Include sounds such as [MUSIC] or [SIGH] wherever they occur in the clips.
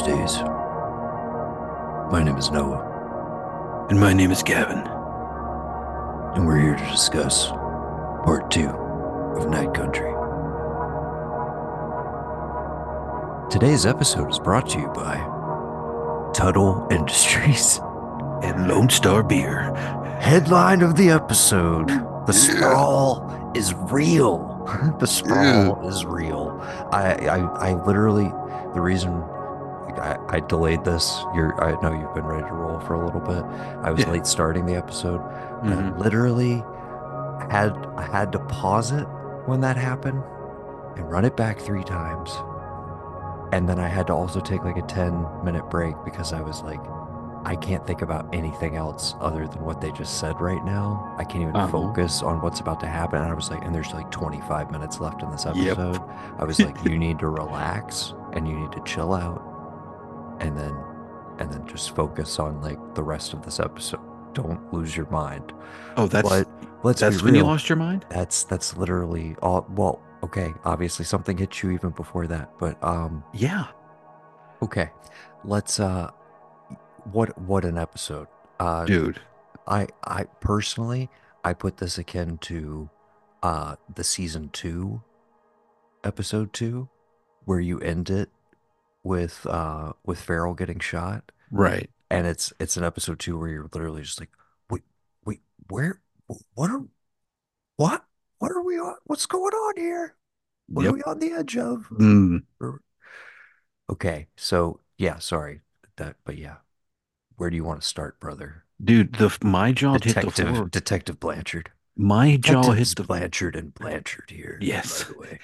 Tuesdays. My name is Noah, And my name is Gavin. and we're here to discuss part two of Night Country. Today's episode is brought to you by Tuttle Industries. [LAUGHS] And Lone Star Beer. Headline of the episode [LAUGHS] The sprawl is real. [LAUGHS] The sprawl is real. I, I, I literally, the reason I, delayed this, you're, I know you've been ready to roll for a little bit. I was Yeah. late starting the episode. but I literally had, I had to pause it when that happened and run it back three times. And then I had to also take like a 10 minute break because I was like, I can't think about anything else other than what they just said right now. I can't even Uh-huh. focus on what's about to happen. And I was like, and there's like 25 minutes left in this Yep. episode. I was like, you need to relax and you need to chill out and then and then just focus on like the rest of this episode. Don't lose your mind. Oh, that's but let's that's when you lost your mind? That's that's literally all well, okay, obviously something hit you even before that, but um Yeah. okay. Let's uh what what an episode. Uh Dude. I I personally I put this akin to uh the season 2 episode 2 where you end it with uh with Farrell getting shot Right. and it's it's an episode 2 where you're literally just like wait wait where what are what what are we on what's going on here what Yep. are we on the edge of Mm. Okay so yeah sorry that but yeah where do you want to start brother Dude, the my jaw hit the detective floor. detective Blanchard My jaw hit the Blanchard and Blanchard here. Yes. By the way.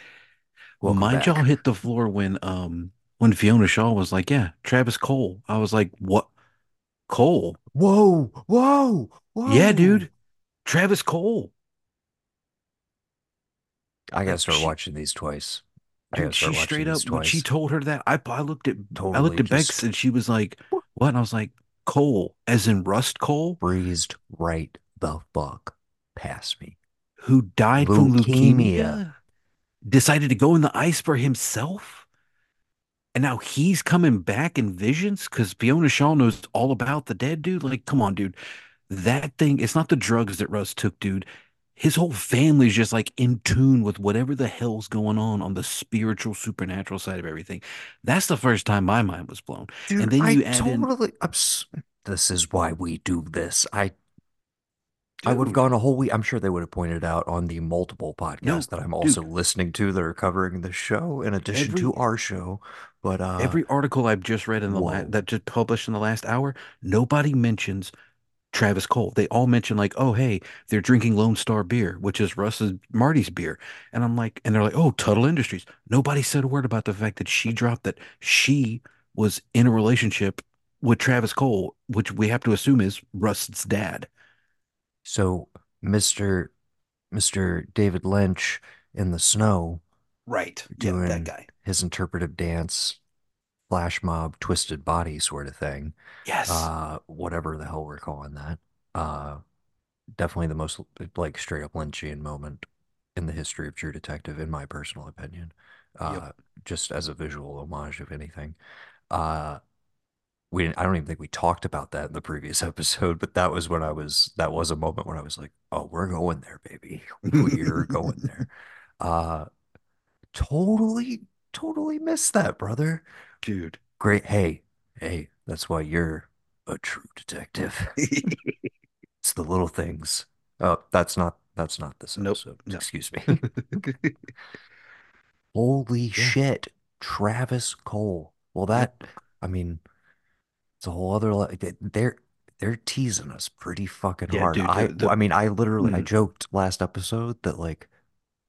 Welcome my back. jaw hit the floor when um when Fiona Shaw was like, "Yeah, Travis Cohle." I was like, "What? Cohle? Whoa, whoa, whoa. Yeah, dude. Travis Cohle." I gotta start she- watching these twice. I Dude, she straight up when she told her that I I looked at I looked at Bex and she was like, "What?" And I was like, "Cohle, as in Rust Cohle, breezed right the fuck past me. who died from Leukemia. leukemia, decided to go in the ice for himself, and now he's coming back in visions because Fiona Shaw knows all about the dead dude. Like, come on, dude, that thing. It's not the drugs that Russ took, dude. His whole family's just like in tune with whatever the hell's going on on the spiritual, supernatural side of everything. That's the first time my mind was blown. Dude, And then I you add in- totally I'm this is why we do this. I I would have gone a whole week. I'm sure they would have pointed out on the multiple podcasts that I'm also dude. listening to that are covering the show in addition Every- to our show. But uh Every article I've just read in the la- that just published in the last hour, nobody mentions Travis Cohle. They all mention like, oh hey, they're drinking Lone Star beer, which is Russ's Marty's beer, and I'm like, and they're like, oh Tuttle Industries. Nobody said a word about the fact that she dropped that she was in a relationship with Travis Cohle, which we have to assume is Russ's dad. So, Mr. Mr. David Lynch in the snow, Right. Doing- that guy. his interpretive dance, flash mob, twisted body sort of thing, Yes. uh, whatever the hell we're calling that. Uh, definitely the most like straight up Lynchian moment in the history of True Detective, in my personal opinion. Uh, just as a visual homage, if anything. Uh, we didn't, I don't even think we talked about that in the previous [LAUGHS] episode, but that was when I was that was a moment when I was like, "Oh, we're going there, baby. [LAUGHS] We're going there." Uh, totally, totally missed that, brother. Dude. Great. Hey, hey, that's why you're a true detective. [LAUGHS] It's the little things. Oh, that's not that's not this Nope, episode. no. Excuse me. Holy shit, Travis Cohle. Well, that I mean, it's a whole other. they- They're they're teasing us pretty fucking Yeah, hard. dude, I the- I mean, I literally I Mm. joked last episode that like,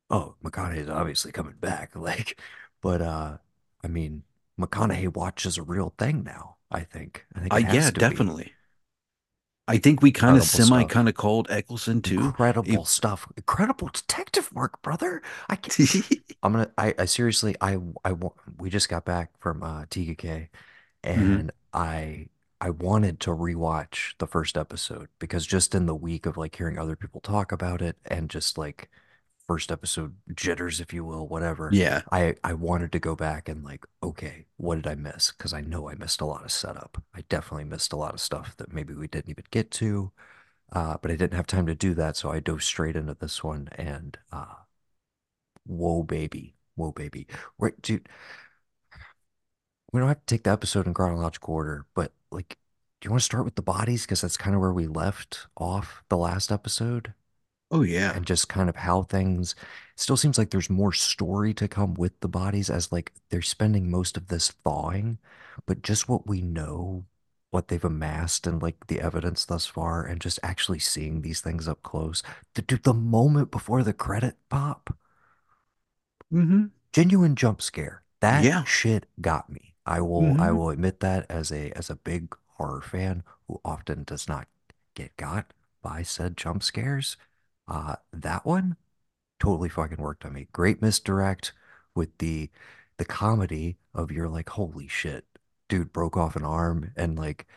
oh, McConaughey is obviously coming back. [LAUGHS] Like, but uh, I mean, McConaughey watch is a real thing now. I think. I think. Uh, yeah, to be. definitely. I think we kind of semi kind of called Eccleston too. Incredible It- stuff. Incredible detective work, brother. I can't, [LAUGHS] I'm gonna. I, I seriously. I. I. We just got back from uh, TKK, and I. I wanted to rewatch the first episode because just in the week of like hearing other people talk about it and just like first episode jitters, if you will, whatever. Yeah. I I wanted to go back and like, okay, what did I miss? Because I know I missed a lot of setup. I definitely missed a lot of stuff that maybe we didn't even get to. Uh, but I didn't have time to do that, so I dove straight into this one and uh whoa baby. Whoa baby. Right, dude, we don't have to take the episode in chronological order, but like do you want to start with the bodies? Because that's kind of where we left off the last episode Oh yeah. and just kind of how things still seems like there's more story to come with the bodies as like they're spending most of this thawing, but just what we know, what they've amassed and like the evidence thus far, and just actually seeing these things up close. The, dude, the moment before the credit pop, mm-hmm. genuine jump scare. That Yeah. shit got me. I will I hmm will admit that as a as a big horror fan who often does not get got by said jump scares. Uh, that one totally fucking worked on me. Great misdirect with the the comedy of you're like, holy shit, dude broke off an arm and like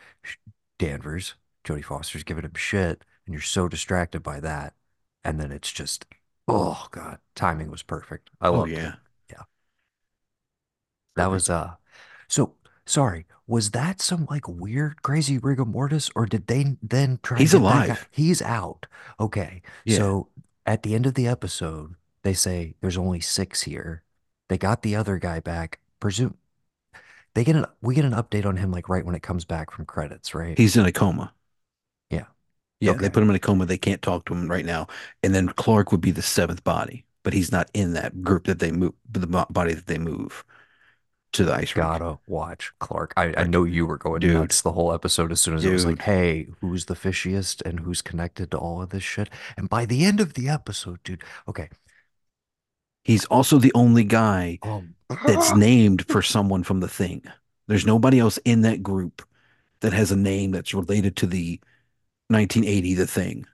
Danvers, Jodie Foster's giving him shit, and you're so distracted by that, and then it's just, oh god, timing was perfect. I Oh loved it. yeah. Yeah, that was uh, so sorry. Was that some like weird, crazy rigor mortis, or did they then try He's get that guy? alive. He's out. Okay, Yeah. so at the end of the episode, they say there's only six here. They got the other guy back. Presume they get an we get an update on him like right when it comes back from credits, right? He's in a coma. Yeah. Yeah, they Okay. put him in a coma. They can't talk to him right now. And then Clark would be the seventh body, but he's not in that group that they move, the bo- body that they move to the ice rink. Gotta watch Clark. I, I know you were going dude, nuts the whole episode as soon as it was like, hey, who's the fishiest and who's connected to all of this shit? And by the end of the episode, dude, okay, he's also the only guy um, that's [LAUGHS] named for someone from the thing. There's nobody else in that group that has a name that's related to the 1980 the thing.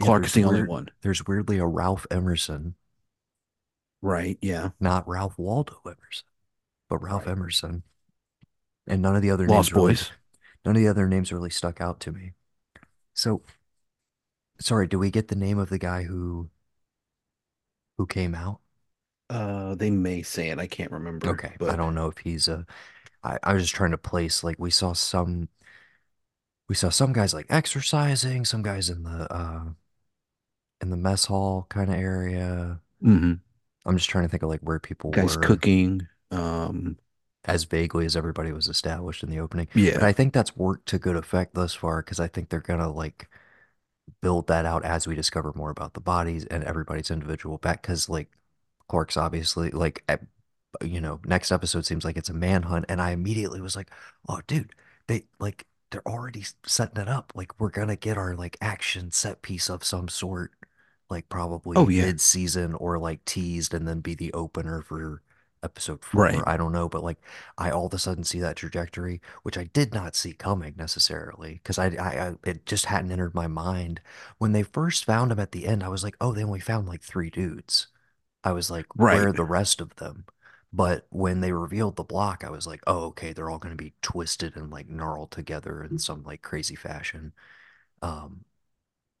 yeah, Clark is there's the only weird, one. there's weirdly a Ralph Emerson, Right. Yeah. not Ralph Waldo Emerson, but Ralph Right. Emerson. And none of the other Lost names really, Boys. none of the other names really stuck out to me. So, sorry, do we get the name of the guy who who came out? Uh, they may say it. I can't remember, Okay, But... I don't know if he's a. I, I was just trying to place like we saw some we saw some guys like exercising, some guys in the uh in the mess hall kind of area. mhm. I'm just trying to think of like where people guys were cooking. Um, as vaguely as everybody was established in the opening. But yeah. I think that's worked to good effect thus far because I think they're gonna like build that out as we discover more about the bodies and everybody's individual back because like Clark's obviously like at, you know next episode seems like it's a manhunt and I immediately was like oh dude they like they're already setting it up like we're gonna get our like action set piece of some sort like Oh probably yeah. mid-season or like teased and then be the opener for episode Right. four I don't know but like I all of a sudden see that trajectory which I did not see coming necessarily because I, I I it just hadn't entered my mind when they first found him at the end I was like oh they only found like three dudes I was like, where Right. are the rest of them? But when they revealed the block, I was like, oh, okay, they're all going to be twisted and like gnarled together in some like crazy fashion. Um,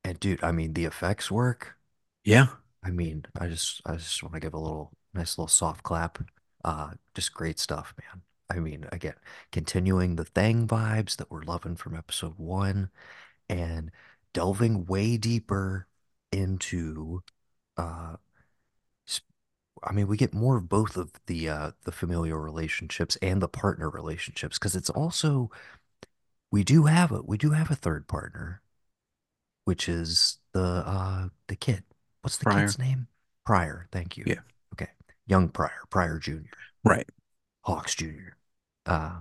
and dude, I mean, the effects work. Yeah. I mean, I just, I just want to give a little nice little soft clap. Uh, just great stuff, man. I mean, again, continuing the Thang vibes that we're loving from episode one and delving way deeper into uh I mean, we get more of both of the uh the familial relationships and the partner relationships because it's also we do have a we do have a third partner, which is the uh the kid. What's the Prior. kid's name? Prior. thank you. Yeah. Young Prior, Prior Jr., Right. Hawkes Jr. Uh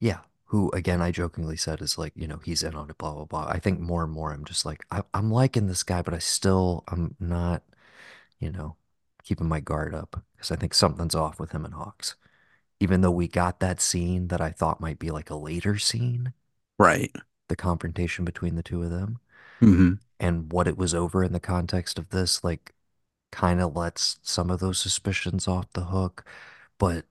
yeah, who again I jokingly said is like, you know, he's in on it, blah blah blah. I think more and more I'm just like I, I'm liking this guy, but I still I'm not, you know, keeping my guard up because I think something's off with him and Hawkes. even though we got that scene that I thought might be like a later scene, Right. the confrontation between the two of them, hmm and what it was over in the context of this, like kind of lets some of those suspicions off the hook. But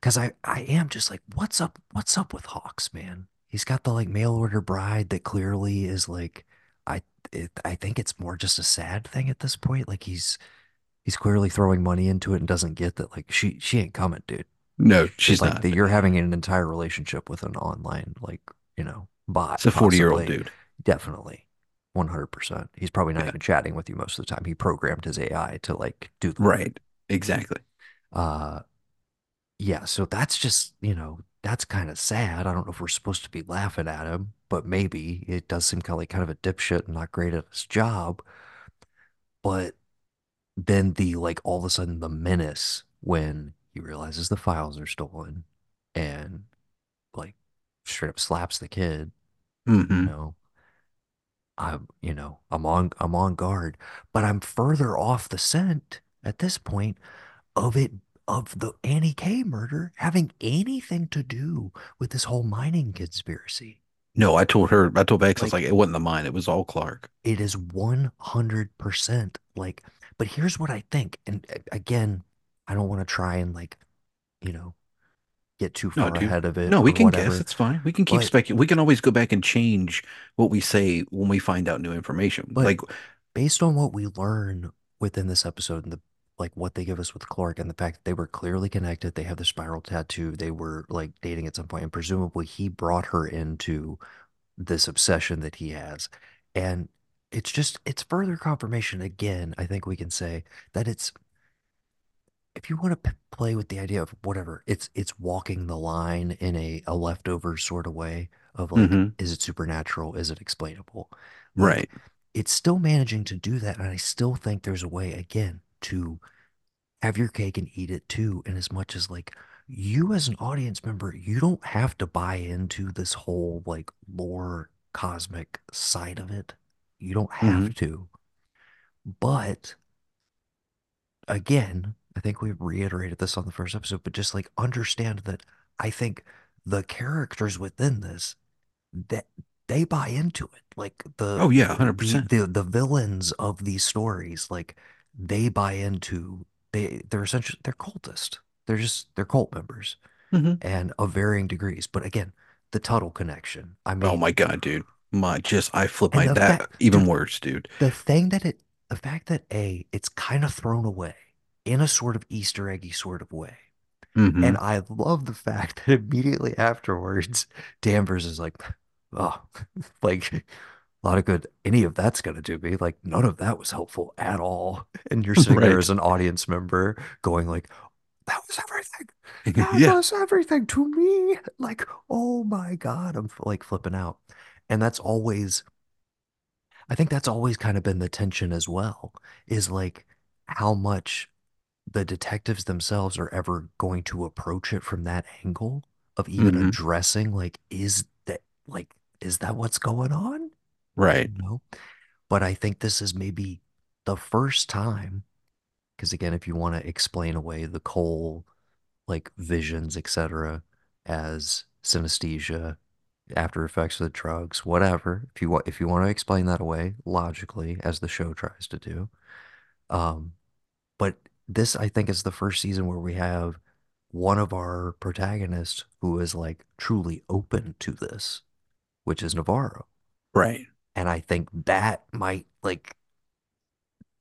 because I, I am just like, what's up? What's up with Hawkes, man? He's got the like mail order bride that clearly is like I it, I think it's more just a sad thing at this point. Like he's he's clearly throwing money into it and doesn't get that like she she ain't coming, dude. No, It's she's like not. that you're having an entire relationship with an online like, you know, bot It's a 40 year old dude. Definitely. 100%. He's probably not Yeah. even chatting with you most of the time. He programmed his AI to like do the work. Right. Exactly. Uh yeah, so that's just, you know, that's kind of sad. I don't know if we're supposed to be laughing at him, but maybe it does seem kind of like kind of a dipshit and not great at his job. But then the like all of a sudden the menace when he realizes the files are stolen and like straight up slaps the kid, you hmm know. I'm, you know, I'm on I'm on guard, but I'm further off the scent at this point of it of the Annie K murder having anything to do with this whole mining conspiracy. No, I told her, I told Bex, I was Like like, it wasn't the mine. It was all Clark. it is 100% like but here's what I think and again I don't want to try and like you know get too far dude. ahead of it No, we can guess. It's fine. We can keep speculating. We can always go back and change what we say when we find out new information. Like, based on what we learn within this episode and the like what they give us with Clark and the fact that they were clearly connected they have the spiral tattoo they were like dating at some point and presumably he brought her into this obsession that he has and it's just it's further confirmation again I think we can say that it's if you want to p- play with the idea of whatever, it's it's walking the line in a, a leftover sort of way of like, hmm is it supernatural? Is it explainable? Like, right. it's still managing to do that, and I still think there's a way again to have your cake and eat it too. And as much as like you as an audience member, you don't have to buy into this whole like lore cosmic side of it. You don't have to. But again, I think we reiterated this on the first episode, but just like understand that I think the characters within this that they buy into it. Like the Oh, yeah, 100%. the the villains of these stories, like they buy into they they're essentially they're cultist. They're just they're cult members hmm and of varying degrees. But again, the Tuttle connection. I mean, Oh my God, dude. My just, I flip my, that fact, even dude, worse, dude. the thing that it the fact that A, it's kind of thrown away in a sort of Easter eggy sort of way. hmm And I love the fact that immediately afterwards, Danvers is like, oh, [LAUGHS] like a lot of good. Any of that's going to do me. Like none of that was helpful at all. And you're sitting there as an audience member going like, that was everything. [LAUGHS] That Yeah. was everything to me. Like, oh my God, I'm like flipping out. And that's always I think that's always kind of been the tension as well, is like how much the detectives themselves are ever going to approach it from that angle of even hmm addressing like, is that like, is that what's going on? Right. You know? But I think this is maybe the first time, because again, if you want to explain away the Cohle like visions, etc., as synesthesia, after effects of the drugs, whatever. If you want, if you want to explain that away logically, as the show tries to do. Um, this, I think, is the first season where we have one of our protagonists who is like truly open to this, which is Navarro. Right. And I think that might like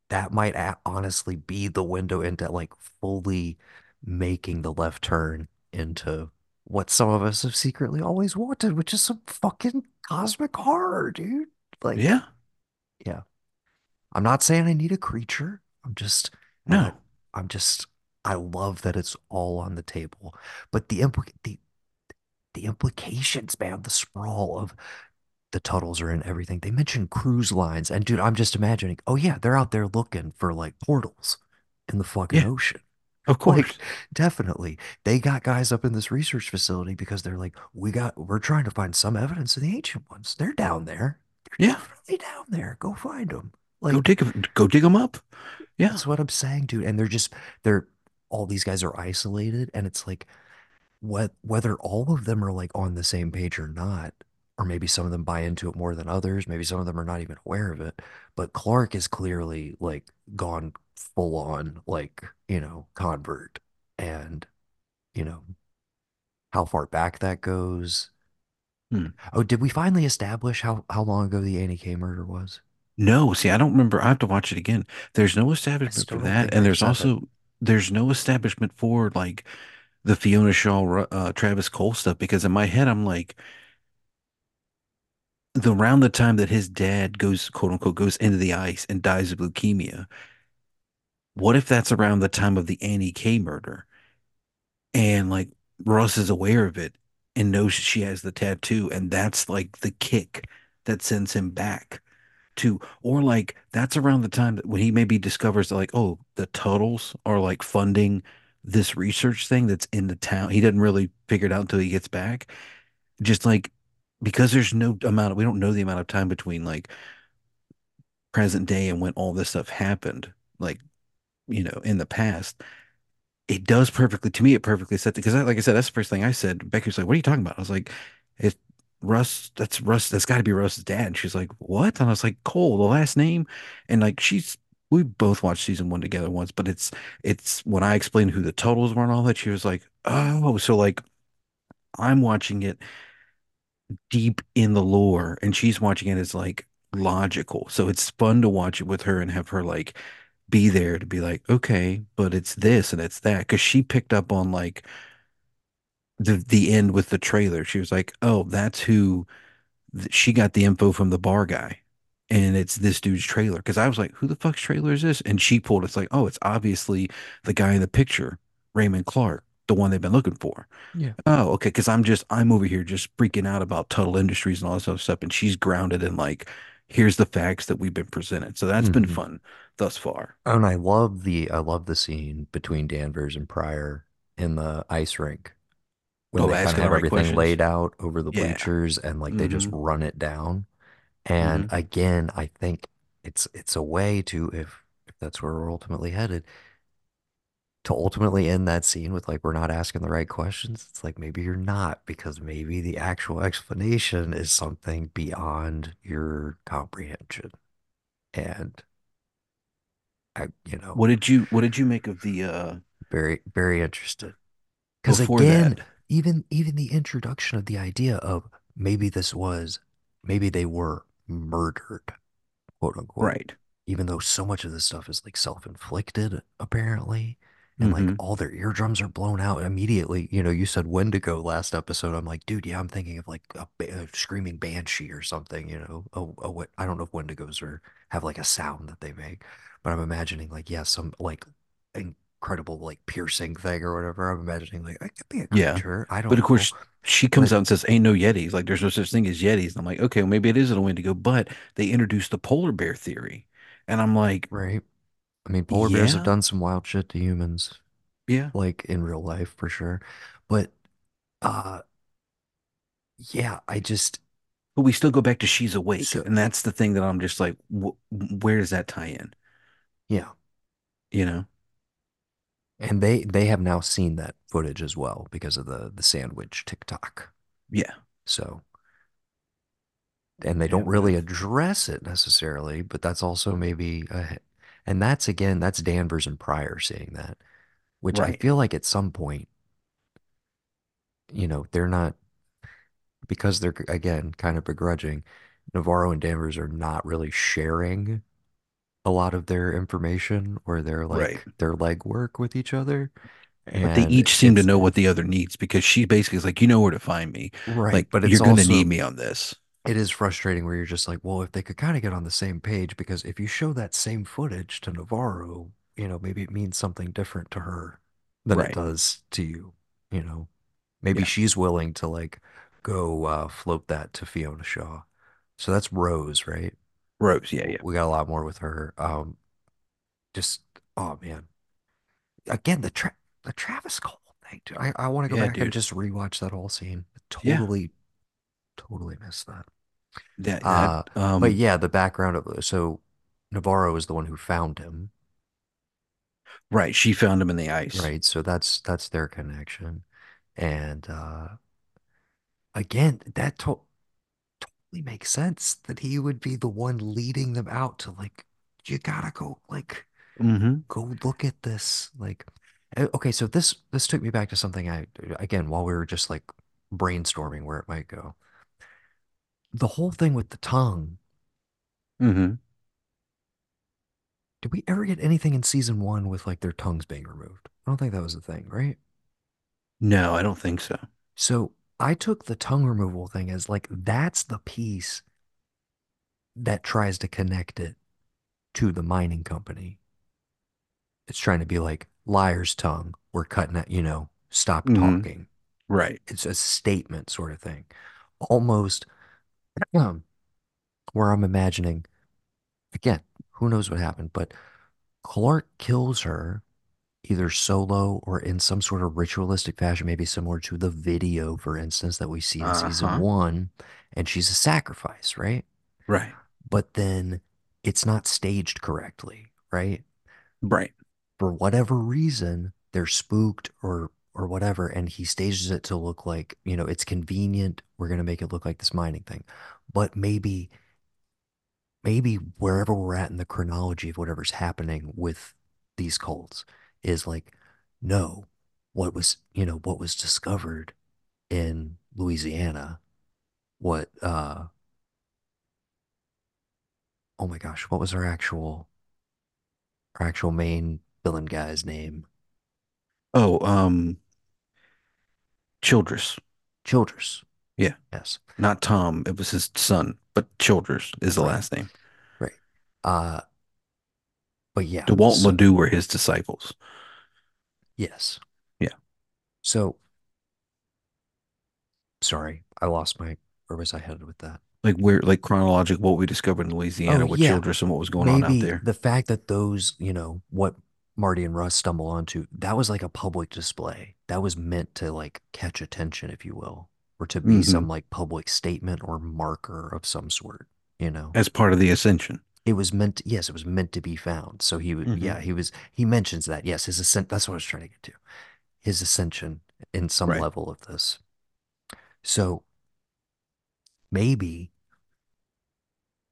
that might honestly be the window into like fully making the left turn into what some of us have secretly always wanted, which is some fucking cosmic horror, dude. Like, Yeah. yeah. I'm not saying I need a creature. I'm just, No. I'm just, I love that it's all on the table. But the impl the the implications, man, the sprawl of the Tuttles are in everything. They mention cruise lines, and dude, I'm just imagining, oh yeah, they're out there looking for like portals in the fucking Yeah. ocean. Of [LAUGHS] Like, course. definitely. They got guys up in this research facility because they're like, we got, we're trying to find some evidence of the ancient ones. They're down there. They're Yeah. definitely down there. Go find them. Like, Go Like, dig go dig them up. Yeah. that's what I'm saying, dude. And they're just, they're, all these guys are isolated, and it's like, what, whether all of them are like on the same page or not, or maybe some of them buy into it more than others, maybe some of them are not even aware of it. But Clark is clearly like gone full on, like, you know, convert. And, you know, how far back that goes, Hmm. Oh, did we finally establish how how long ago the Annie K murder was? No, see, I don't remember. I have to watch it again. There's no establishment still for don't that, think and there's also there's no establishment for like the Fiona Shaw, Ru- uh, Travis Cohle stuff because in my head I'm like the around the time that his dad goes quote unquote goes into the ice and dies of leukemia. What if that's around the time of the Annie K murder and like Russ is aware of it and knows she has the tattoo and that's like the kick that sends him back to or like that's around the time that when he maybe discovers that like oh the Tuttles are like funding this research thing that's in the town. He doesn't really figure it out until he gets back. Just like because there's no amount of, we don't know the amount of time between like present day and when all this stuff happened like you know in the past it does perfectly to me it perfectly set because like I said that's the first thing I said. Becky was like what are you talking about? I was like it's Russ that's Russ that's got to be Russ's dad. She's like what? And I was like Cohle the last name? And like she's we both watched season one together once but it's it's when I explained who the Tuttles were and all that she was like oh so like I'm watching it deep in the lore and she's watching it as like logical. So it's fun to watch it with her and have her like be there to be like okay but it's this and it's that. Because she picked up on like the the end with the trailer. She was like, "Oh, that's who th- she got the info from the bar guy." And it's this dude's trailer. Because I was like, who the fuck's trailer is this? And she pulled, it's like, oh, it's obviously the guy in the picture, Raymond Clark, the one they've been looking for. Yeah. Oh, okay. Because I'm just, I'm over here just freaking out about Tuttle Industries and all this other stuff. And she's grounded in like, here's the facts that we've been presented. So that's been hmm fun thus far. Oh, and I love the I love the scene between Danvers and Prior in the ice rink when Oh, they kind of have everything questions. laid out over the Yeah. bleachers and like they just Mm-hmm. run it down. And Mm-hmm. again, I think it's it's a way to if if that's where we're ultimately headed, to ultimately end that scene with like we're not asking the right questions. It's like maybe you're not because maybe the actual explanation is something beyond your comprehension. And I, you know, What did you, what did you make of the, uh, very very interested. Because again, that? Even even the introduction of the idea of maybe this was maybe they were murdered, quote unquote, Right. even though so much of this stuff is like self-inflicted, apparently. And like Mm-hmm. all their eardrums are blown out immediately. You know, you said Wendigo last episode. I'm like, dude, yeah, I'm thinking of like a, a screaming banshee or something. You know, oh, oh, what I don't know if Wendigos are have like a sound that they make, but I'm imagining like, yeah, some like incredible like piercing thing or whatever. I'm imagining like it could be a creature. Yeah. I don't But of know, course, she but comes out and says, Ain't no Yetis. Like, there's no such thing as Yetis. And I'm like, okay, well, maybe it isn't a Wendigo, but they introduced the polar bear theory. And I'm like, right. I mean, polar bears have done some wild shit to humans, yeah. like in real life for sure. But uh yeah, I just But we still go back to she's awake. so And that's the thing that I'm just like, wh where does that tie in? yeah. You know? And they they have now seen that footage as well because of the the sandwich TikTok. Yeah. So and they don't really address it necessarily, but that's also maybe a, and that's again that's Danvers and Prior seeing that, which I feel like at some point, you know, they're not because they're again kind of begrudging. Navarro and Danvers are not really sharing a lot of their information or their Right. like their legwork with each other. But they each seem to know what the other needs because she basically is like, you know where to find me. right, Like, but you're it's gonna need me on this. it is frustrating where you're just like, well, if they could kind of get on the same page, because if you show that same footage to Navarro, you know, maybe it means something different to her than it does to you, you know. Maybe Yeah. she's willing to like go uh, float that to Fiona Shaw. So that's Rose, right? Rose. Yeah. Yeah. We got a lot more with her. Um, just oh man, again the tra the Travis Cohle thing. Dude, I I want to go Yeah, back and dude. just rewatch that whole scene. Yeah. Totally, totally missed that. That, that, Uh, but um, yeah, the background of so Navarro is the one who found him, right. She found him in the ice. right? So that's that's their connection. And uh again, that to totally makes sense that he would be the one leading them out to like, you gotta go like hmm go look at this. Like, uh, okay, so this this took me back to something I again while we were just like brainstorming where it might go. the whole thing with the tongue, mm-hmm. did we ever get anything in season one with like their tongues being removed? I don't think that was a thing, right? No, I don't think so. So I took the tongue removal thing as like that's the piece that tries to connect it to the mining company. It's trying to be like liar's tongue. We're cutting it, you know, stop hmm talking. Right. It's a statement sort of thing. Almost um, where I'm imagining, again, who knows what happened, but Clark kills her either solo or in some sort of ritualistic fashion, maybe similar to the video, for instance, that we see in season Uh-huh. one. And she's a sacrifice, right? Right. But then it's not staged correctly, right? Right. For whatever reason, they're spooked or or whatever, and he stages it to look like, you know, it's convenient. We're gonna make it look like this mining thing. But maybe maybe wherever we're at in the chronology of whatever's happening with these cults is like, no, what was, you know, what was discovered in Louisiana, what, uh, oh my gosh, what was our actual, our actual main villain guy's name? Oh, um, Childress. Childress. Yeah. Yes. Not Tom. It was his son, but Childress is the Right. last name. Right. Uh, but yeah, Dewall so Ledoux were his disciples. yes. Yeah. So sorry, I lost my, where was I headed with that? Like where, like chronological, what we discovered in Oh Louisiana with yeah, Childress and what was going on out there. the fact that those, you know, what Marty and Russ stumble onto, that was like a public display. That was meant to like catch attention, if you will, or to be hmm some like public statement or marker of some sort, you know. As part of the ascension. It was meant to, yes, it was meant to be found. So he would, hmm yeah, he was, he mentions that. Yes, his ascent, that's what I was trying to get to. His ascension in some Right. level of this. So maybe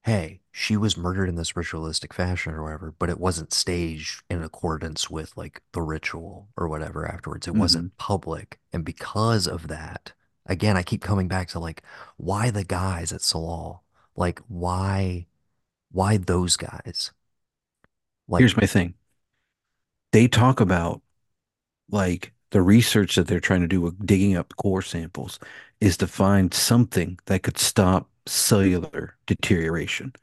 hey, she was murdered in this ritualistic fashion or whatever, but it wasn't staged in accordance with like the ritual or whatever afterwards. It hmm wasn't public. And because of that, again, I keep coming back to like, why the guys at Tsalal? Like, why, why those guys? Like, Here's my thing. They talk about like the research that they're trying to do with digging up core samples is to find something that could stop cellular deterioration.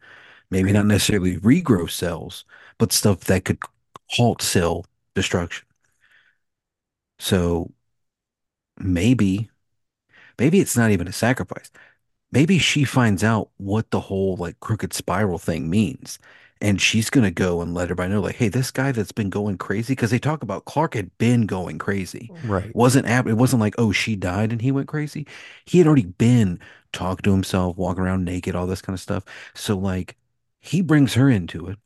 Maybe not necessarily regrow cells, but stuff that could halt cell destruction. So maybe, maybe it's not even a sacrifice. Maybe she finds out what the whole like crooked spiral thing means. And she's gonna go and let everybody know, like, hey, this guy that's been going crazy, because they talk about Clark had been going crazy. Right. Wasn't ab- it wasn't like, oh, she died and he went crazy. He had already been talking to himself, walking around naked, all this kind of stuff. So like he brings her into it.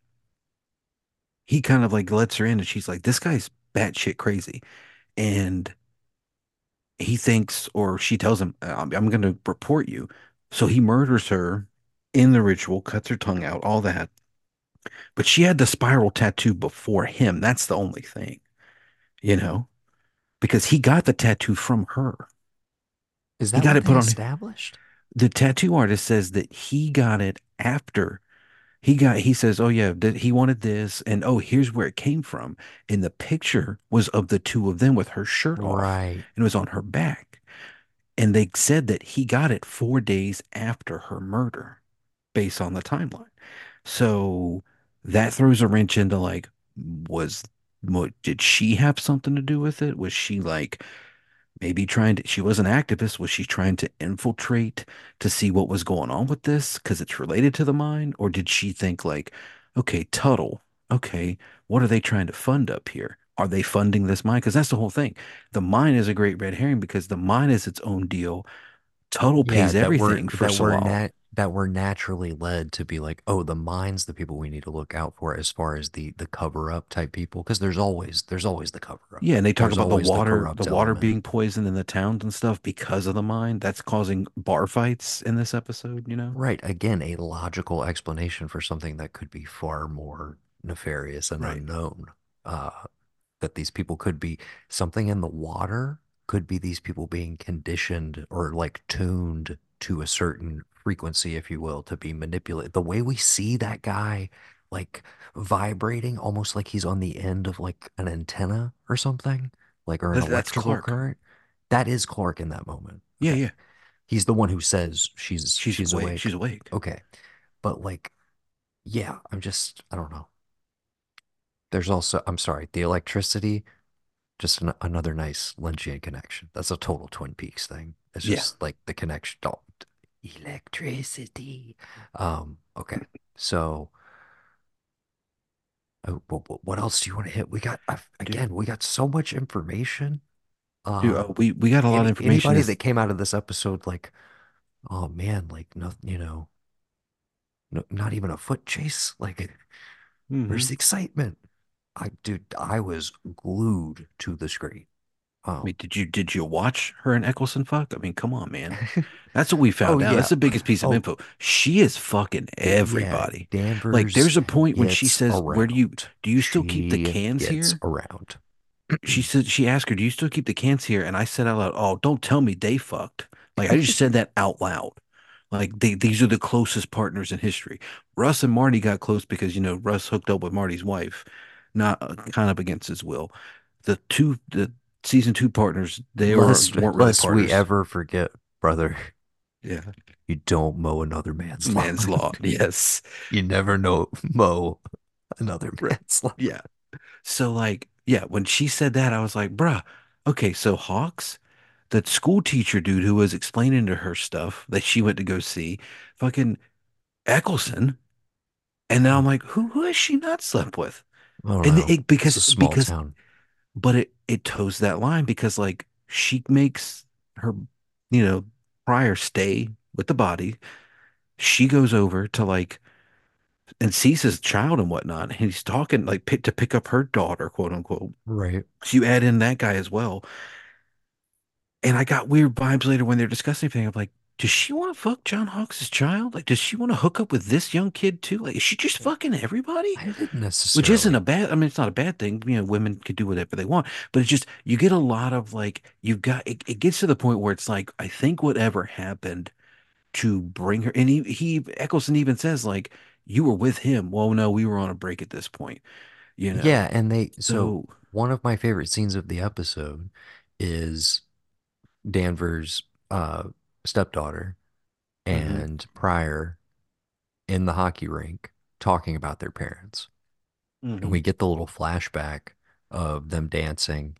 He kind of like lets her in, and she's like, this guy's batshit crazy. And he thinks, or she tells him, I'm, I'm going to report you. So he murders her in the ritual, cuts her tongue out, all that. But she had the spiral tattoo before him. That's the only thing, you know, because he got the tattoo from her. Is He that got what it put on. established? The tattoo artist says that he got it after he got, he says, oh, yeah, that he wanted this. And oh, here's where it came from. And the picture was of the two of them with her shirt off Right. and it was on her back. And they said that he got it four days after her murder, based on the timeline. So that throws a wrench into like, was what did she have something to do with it? Was she like maybe trying to, she was an activist. Was she trying to infiltrate to see what was going on with this because it's related to the mine? Or did she think like, okay, Tuttle, okay, what are they trying to fund up here? Are they funding this mine? Because that's the whole thing. The mine is a great red herring because the mine is its own deal. Tuttle Yeah, pays everything for that we're nat that we're naturally led to be like, oh, the mine's the people we need to look out for as far as the the cover up type people, because there's always there's always the cover up. Yeah, and they talk There's about the always the water, the water element. being poisoned in the towns and stuff because of the mine. That's causing bar fights in this episode, you know? Right. Again, a logical explanation for something that could be far more nefarious and Right. unknown. Uh, that these people could be something in the water could be these people being conditioned or like tuned to a certain frequency, if you will, to be manipulated. The way we see that guy like vibrating almost like he's on the end of like an antenna or something, like or an That, that's electrical Clark. current. That is Clark in that moment. Yeah, Okay. yeah. He's the one who says she's She's she's awake. awake. She's awake. Okay. But like, yeah, I'm just I don't know. There's also I'm sorry, the electricity, just an, another nice Lynchian connection. That's a total Twin Peaks thing. It's Yeah. just like the connection. Oh, electricity. Um, okay. So uh, what, what else do you want to hit? We got uh, Dude, again, we got so much information. dude, Uh, uh, we we got a lot of information. anybody that came out of this episode like, oh man, like nothing, you know, no, not even a foot chase. Like, where's Mhm. the excitement? I dude, I was glued to the screen. I Um, mean, did you did you watch her and Eccleston fuck? I mean, come on, man. [LAUGHS] That's what we oh found out. yeah, That's the biggest piece of oh info. She is fucking yeah, everybody. Like, there's a point when she says, "Where do you do you still keep the cans here?" around. She [CLEARS THROAT] said she asked her, "Do you still keep the cans here?" And I said out loud, "Oh, don't tell me they fucked." Like I just said that out loud. Like they, these are the closest partners in history. Russ and Marty got close because you know Russ hooked up with Marty's wife, not uh, kind of against his will. The two, the season two partners, they were weren't really lest we ever forget, brother, Yeah, you don't mow another man's lawn. man's law. [LAUGHS] Yes, You never know mow another [LAUGHS] man's lawn. yeah. So like, yeah, when she said that, I was like, bruh, okay, so Hawks, that school teacher dude who was explaining to her stuff that she went to go see, fucking Eccleston. And now I'm like, who who has she not slept with? Don't And it because because town. but it it toes that line because like she makes her, you know, prior stay with the body. She goes over to like and sees his child and whatnot. And he's talking like pick, to pick up her daughter, quote unquote. Right. So you add in that guy as well. And I got weird vibes later when they're discussing everything. I'm like, does she want to fuck John Hawkes' child? Like, does she want to hook up with this young kid too? Like, is she just fucking everybody? I didn't Which isn't a bad, I mean, it's not a bad thing. You know, women can do whatever they want, but it's just, you get a lot of like, you've got, it, it gets to the point where it's like, I think whatever happened to bring her, and he, he, Eccleston even says, like, you were with him. Well, no, we were on a break at this point, you know? Yeah, and they so So, one of my favorite scenes of the episode is Danvers' uh stepdaughter mhm, and Prior in the hockey rink talking about their parents. And mhm. we get the little flashback of them dancing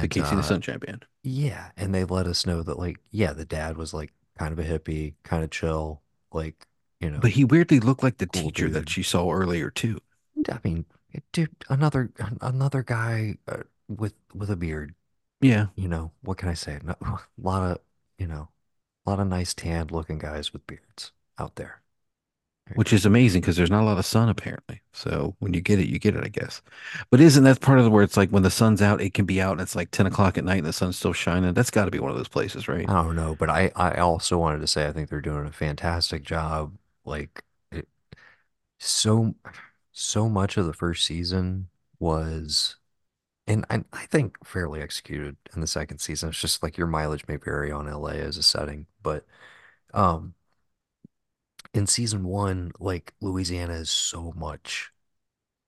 The and KC and the uh Sunshine Band. yeah, and they let us know that like yeah, the dad was like kind of a hippie, kind of chill, like, you know. But he weirdly looked like the cool teacher that dude. she saw earlier too. I mean, dude, another another guy uh, with with a beard, Yeah, you know, what can I say? [LAUGHS] A lot of, you know, a lot of nice tanned looking guys with beards out there. Which is amazing because there's not a lot of sun apparently. So when you get it, you get it, I guess. But isn't that part of the where it's like when the sun's out, it can be out and it's like 10 o'clock at night and the sun's still shining? That's got to be one of those places, right? I don't know, but I I also wanted to say I think they're doing a fantastic job. Like it, so so much of the first season was and I, I think fairly executed in the second season. It's just like your mileage may vary on LA as a setting, but um in season one, like Louisiana is so much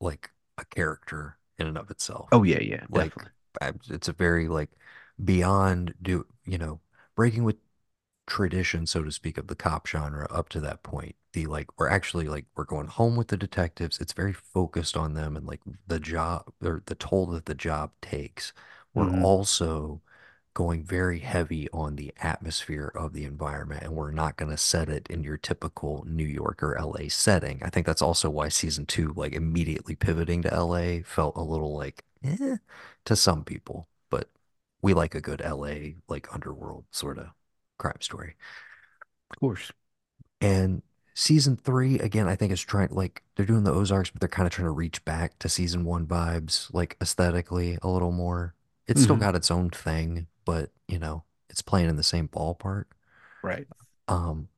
like a character in and of itself. Oh yeah, yeah, Like definitely. I- it's a very like beyond do you know breaking with tradition, so to speak, of the cop genre up to that point. The like we're actually like we're going home with the detectives. It's very focused on them and like the job or the toll that the job takes. We're hmm also going very heavy on the atmosphere of the environment and we're not going to set it in your typical New York or LA setting. I think that's also why season two, like immediately pivoting to LA, felt a little like eh, to some people, but we like a good LA like underworld sort of crime story. Of course. And season three, again, I think is trying like they're doing the Ozarks, but they're kind of trying to reach back to season one vibes, like aesthetically a little more. It's still hmm got its own thing, but you know, it's playing in the same ballpark. Right. Um,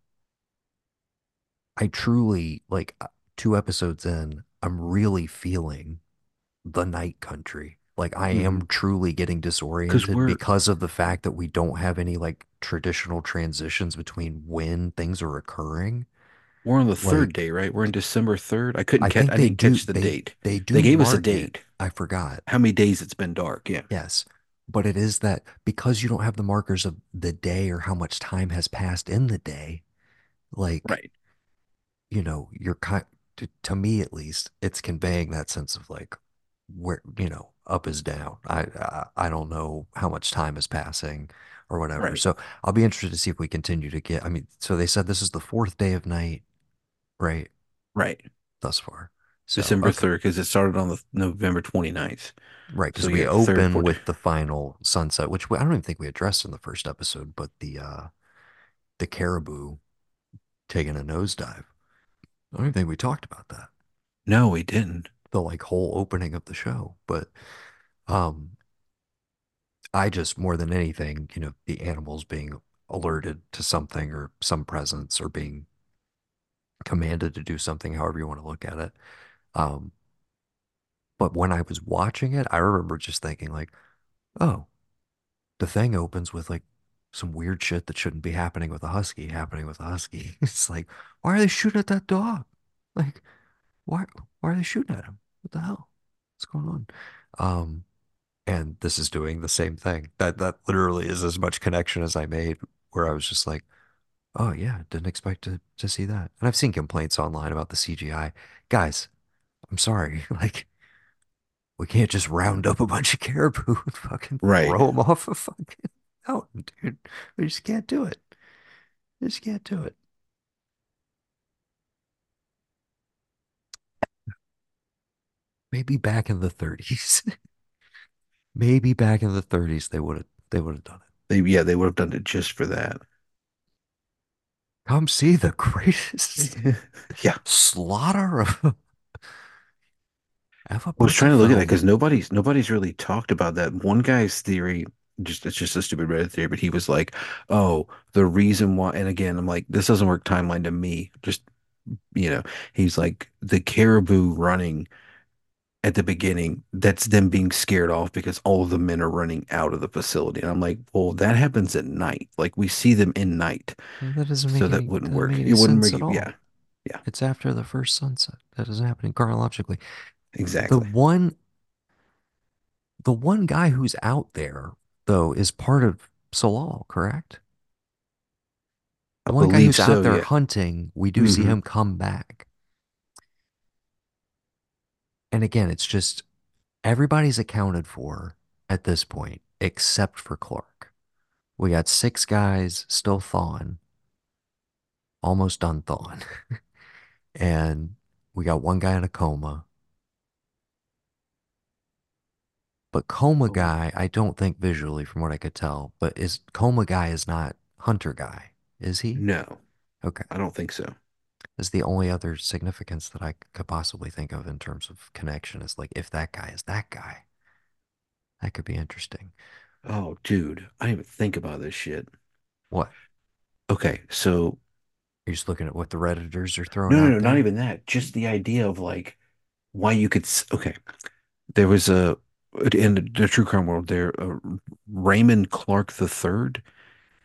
I truly like uh, two episodes in, I'm really feeling the night country. Like I am hmm truly getting disoriented because of the fact that we don't have any like traditional transitions between when things are occurring. We're on the third Like day, right? We're in December 3rd. I couldn't I catch I didn't do catch the they date. they do. They gave us a it. date. I forgot. How many days it's been dark? Yeah. Yes. But it is that because you don't have the markers of the day or how much time has passed in the day, like, Right. you know, you're kind to, to me at least, it's conveying that sense of like where, you know, up is down. I, I I don't know how much time is passing or whatever. Right. So I'll be interested to see if we continue to get, I mean, so they said this is the fourth day of night, right? Right. Thus far. So, December okay. 3rd, because it started on the November 29th. Right, So because we yeah, third, open with the final sunset, which we, I don't even think we addressed in the first episode, but the uh the caribou taking a nosedive. I don't even think we talked about that. No, we didn't. The like whole opening of the show. But um I just more than anything, you know, the animals being alerted to something or some presence or being commanded to do something, however you want to look at it. Um, but when I was watching it, I remember just thinking like, oh, the thing opens with like some weird shit that shouldn't be happening with a husky happening with a husky. [LAUGHS] It's like, why are they shooting at that dog? Like, why why are they shooting at him? What the hell? What's going on? Um, and this is doing the same thing. That that literally is as much connection as I made, where I was just like, oh yeah, didn't expect to to see that. And I've seen complaints online about the CGI. Guys, I'm sorry. [LAUGHS] Like, we can't just round up a bunch of caribou and fucking Right. throw them off a fucking [LAUGHS] mountain, dude. We just can't do it. We just can't do it. Maybe back in the 30s. [LAUGHS] Maybe back in the 30s they would have they would have done it. They yeah, they would have done it just for that. Come see the greatest [LAUGHS] Yeah. slaughter of, [LAUGHS] I was trying to look at that because nobody's nobody's really talked about that. One guy's theory, just it's just a stupid Reddit theory, but he was like, "Oh, the reason why," and again, I'm like, this doesn't work timeline to me. Just you know, he's like the caribou running at the beginning. That's them being scared off because all of the men are running out of the facility, and I'm like, well, that happens at night. Like we see them in night, That doesn't make so that any wouldn't work. It wouldn't make it. Yeah, yeah, It's after the first sunset. That is happening chronologically. Exactly. The one the one guy who's out there though is part of Tsalal, correct? I The one guy who's out there Yeah. hunting, we do see hmm him come back. And again, it's just everybody's accounted for at this point except for Clark. We got six guys still thawing, almost done thawing. [LAUGHS] and we got one guy in a coma. But coma Oh, guy, I don't think visually from what I could tell, but is coma guy is not hunter guy, is he? no, Okay. I don't think so. Is the only other significance that I could possibly think of in terms of connection is like if that guy is that guy, that could be interesting. Oh, dude, I didn't even think about this shit. What? Okay, so You're just looking at what the Redditors are throwing no, no, no, not even that. Just the idea of like why you could. Okay, there was a in the true crime world there. Uh, Raymond Clark III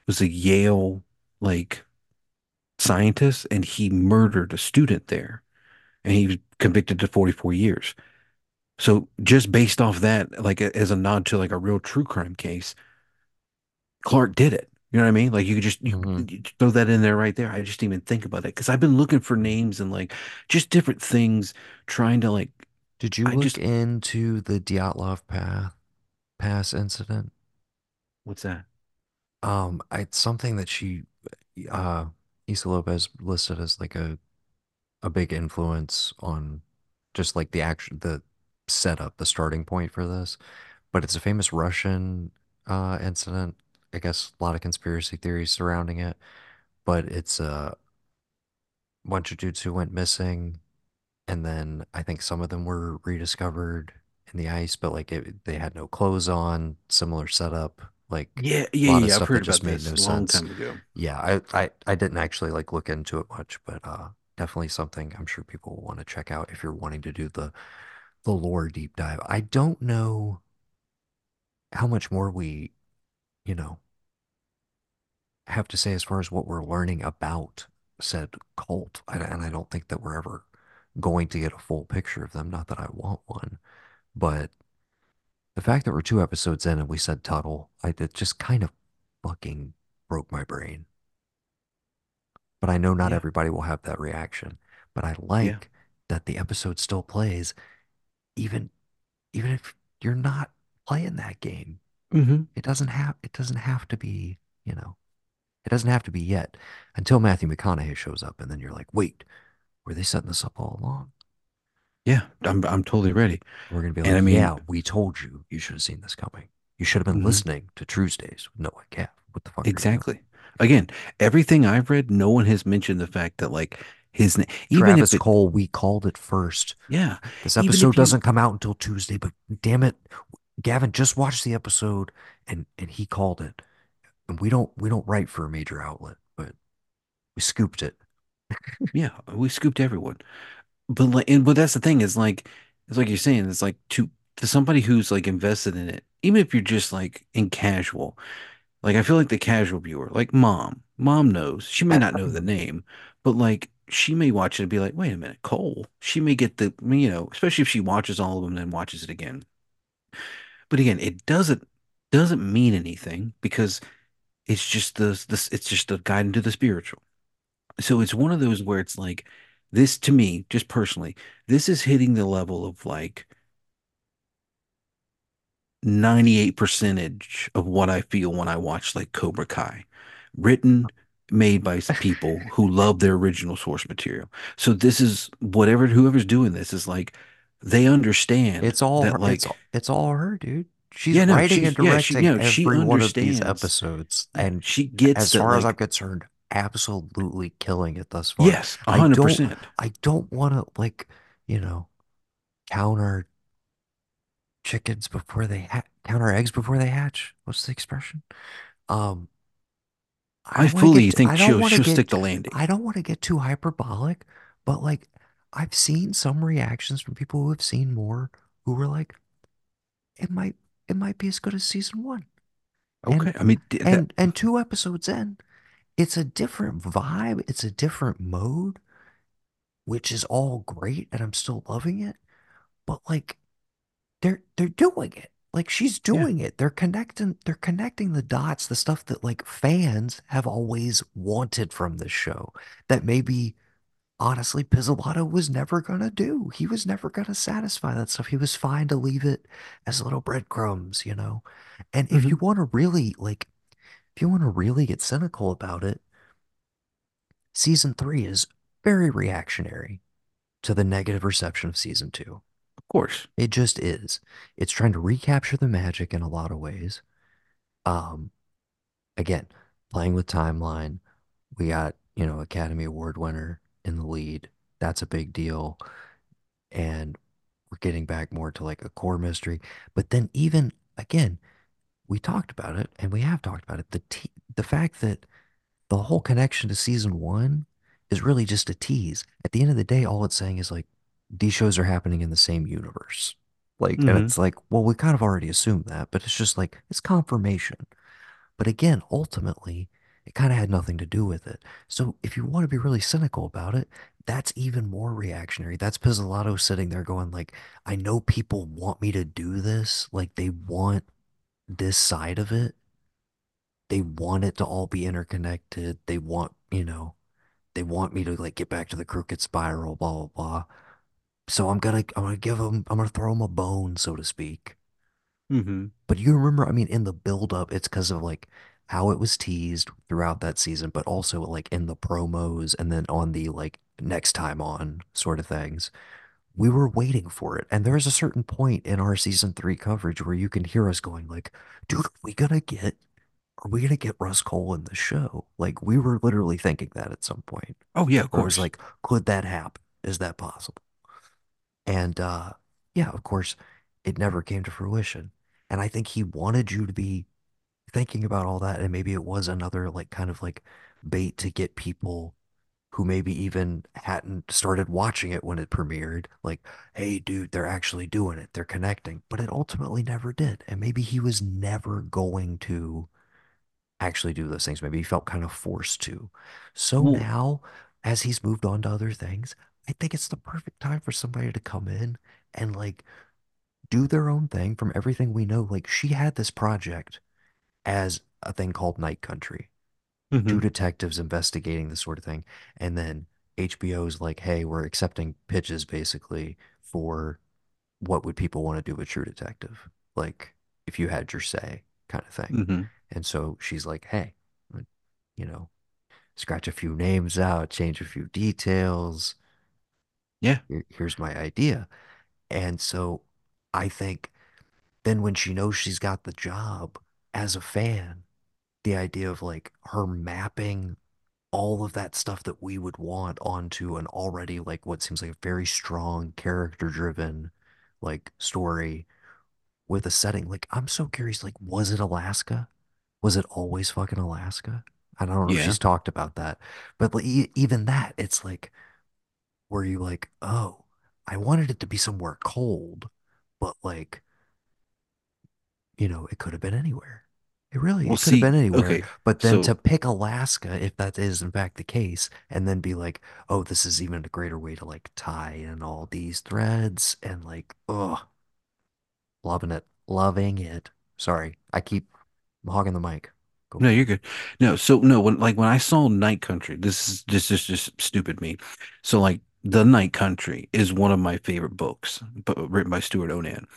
was a Yale like scientist, and he murdered a student there, and he was convicted to 44 years. So just based off that, like as a nod to like a real true crime case, Clark did it. You know what I mean? Like you could just you, hmm you throw that in there right there. I just didn't even think about it because I've been looking for names and like just different things, trying to like Did you I look just into the Dyatlov Path Pass incident? what's that? Um, it's something that she, uh, Issa Lopez listed as like a a big influence on just like the action, the setup, the starting point for this. But it's a famous Russian uh, incident. I guess a lot of conspiracy theories surrounding it. But it's a bunch of dudes who went missing, and then I think some of them were rediscovered in the ice, but like it, they had no clothes on, similar setup, like Yeah, yeah, yeah. I've heard just about made no this a long sense. time ago. Yeah, I, I, I didn't actually like look into it much, but uh, definitely something I'm sure people will want to check out if you're wanting to do the the lore deep dive. I don't know. how much more we, you know, have to say as far as what we're learning about said cult. And, and I don't think that we're ever going to get a full picture of them. Not that I want one, but the fact that we're two episodes in and we said Tuttle, I it just kind of fucking broke my brain. But I know not Yeah. everybody will have that reaction. But I Yeah. like that the episode still plays, even even if you're not playing that game. hmm It doesn't have it doesn't have to be, you know, it doesn't have to be yet until Matthew McConaughey shows up and then you're like, wait, were they setting this up all along? Yeah. I'm I'm totally ready. We're gonna be And I like, mean, yeah, we told you you should have seen this coming. You should have been mhm, listening to Tuesdays with Noah Cap. What the fuck are you doing? exactly. Again, everything I've read, no one has mentioned the fact that like his name, even if Travis it, Cohle, we called it first. yeah, This episode doesn't come out until Tuesday, but damn it, Gavin just watched the episode and and he called it. And we don't we don't write for a major outlet, but we scooped it. yeah, we scooped everyone. But like, and but that's the thing is like, it's like you're saying, it's like to to somebody who's like invested in it, even if you're just like in casual, like I feel like the casual viewer, like mom, mom knows she may not know the [LAUGHS] name, but like she may watch it and be like, wait a minute, Cohle. She may get the, you know, especially if she watches all of them and then watches it again. But again, it doesn't doesn't mean anything because it's just the this it's just a guide into the spiritual. So it's one of those where it's like this to me, just personally, this is hitting the level of like 98 percentage of what I feel when I watch like Cobra Kai, written, made by people [LAUGHS] who love their original source material. So this is whatever whoever's doing this is like they understand It's all that her, like it's all her, dude. She's yeah no writing and she's yeah she you directing know she every one of these episodes, and she gets as that far as I'm concerned, absolutely killing it thus far. yes a I hundred don't don't want to like, you know, counter chickens before they ha counter eggs before they hatch. What's the expression? Um, I I don't want to fully get, think I she'll she'll stick the landing I don't want to get too hyperbolic, but like I've seen some reactions from people who have seen more who were like, it might, it might be as good as season one. And, okay I mean that and, and two episodes in, it's a different vibe. It's a different mode, which is all great. And I'm still loving it. But like, they're they're doing it. Like she's yeah doing it. They're connecting they're connecting the dots, the stuff that like fans have always wanted from this show that maybe honestly Pizzolatto was never gonna do. He was never gonna satisfy that stuff. He was fine to leave it as little breadcrumbs, you know. And if you hmm want to really like if you want to really get cynical about it, season three is very reactionary to the negative reception of season two. of course It just is. It's trying to recapture the magic in a lot of ways. Um, again, playing with timeline. We got, you know, Academy Award winner in the lead. That's a big deal. And we're getting back more to like a core mystery. But then even again, we talked about it and we have talked about it. The te the fact that the whole connection to season one is really just a tease. At the end of the day, all it's saying is like these shows are happening in the same universe. Like, and hmm it's like, well, we kind of already assumed that, but it's just like it's confirmation. But again, ultimately, it kind of had nothing to do with it. So if you want to be really cynical about it, that's even more reactionary. That's Pizzolatto sitting there going like, I know people want me to do this. Like they want this side of it. They want it to all be interconnected. They want, you know, they want me to like get back to the crooked spiral, blah blah blah. So I'm gonna I'm gonna give them I'm gonna throw them a bone, so to speak. Mm-hmm. But you remember, I mean, in the build up, it's because of like how it was teased throughout that season, but also like in the promos and then on the like next time on sort of things. We were waiting for it. And there is a certain point in our season three coverage where you can hear us going like, dude, are we gonna get are we gonna get Rust Cohle in the show? Like we were literally thinking that at some point. oh yeah of Or it was course like, could that happen? Is that possible? And uh yeah, of course, it never came to fruition. And I think he wanted you to be thinking about all that, and maybe it was another like kind of like bait to get people who maybe even hadn't started watching it when it premiered, like, hey, dude, they're actually doing it. They're connecting. But it ultimately never did. And maybe he was never going to actually do those things. Maybe he felt kind of forced to. So now, as he's moved on to other things, I think it's the perfect time for somebody to come in and like do their own thing from everything we know. Like she had this project as a thing called Night Country, two mhm, detectives investigating this sort of thing. And then HBO's like, hey, we're accepting pitches basically for what would people want to do with True Detective? Like, if you had your say, kind of thing. mhm. And so she's like, hey, you know, scratch a few names out, change a few details. Yeah. Here's my idea. And so I think then when she knows she's got the job as a fan, the idea of like her mapping all of that stuff that we would want onto an already like what seems like a very strong character driven like story with a setting like I'm so curious like was it Alaska? Was it always fucking Alaska? I don't know if Yeah. she's talked about that, but like, even that it's like were you like oh I wanted it to be somewhere cold, but like you know, it could have been anywhere. It really, Well, it could have been anywhere. okay. But then So to pick Alaska, if that is in fact the case, and then be like, oh, this is even a greater way to like tie in all these threads and like, oh, loving it, loving it. Sorry, I keep hogging the mic. Go no, you're good. No, so no, when like when I saw Night Country, this is this is just stupid me. So like The Night Country is one of my favorite books, but written by Stewart O'Nan.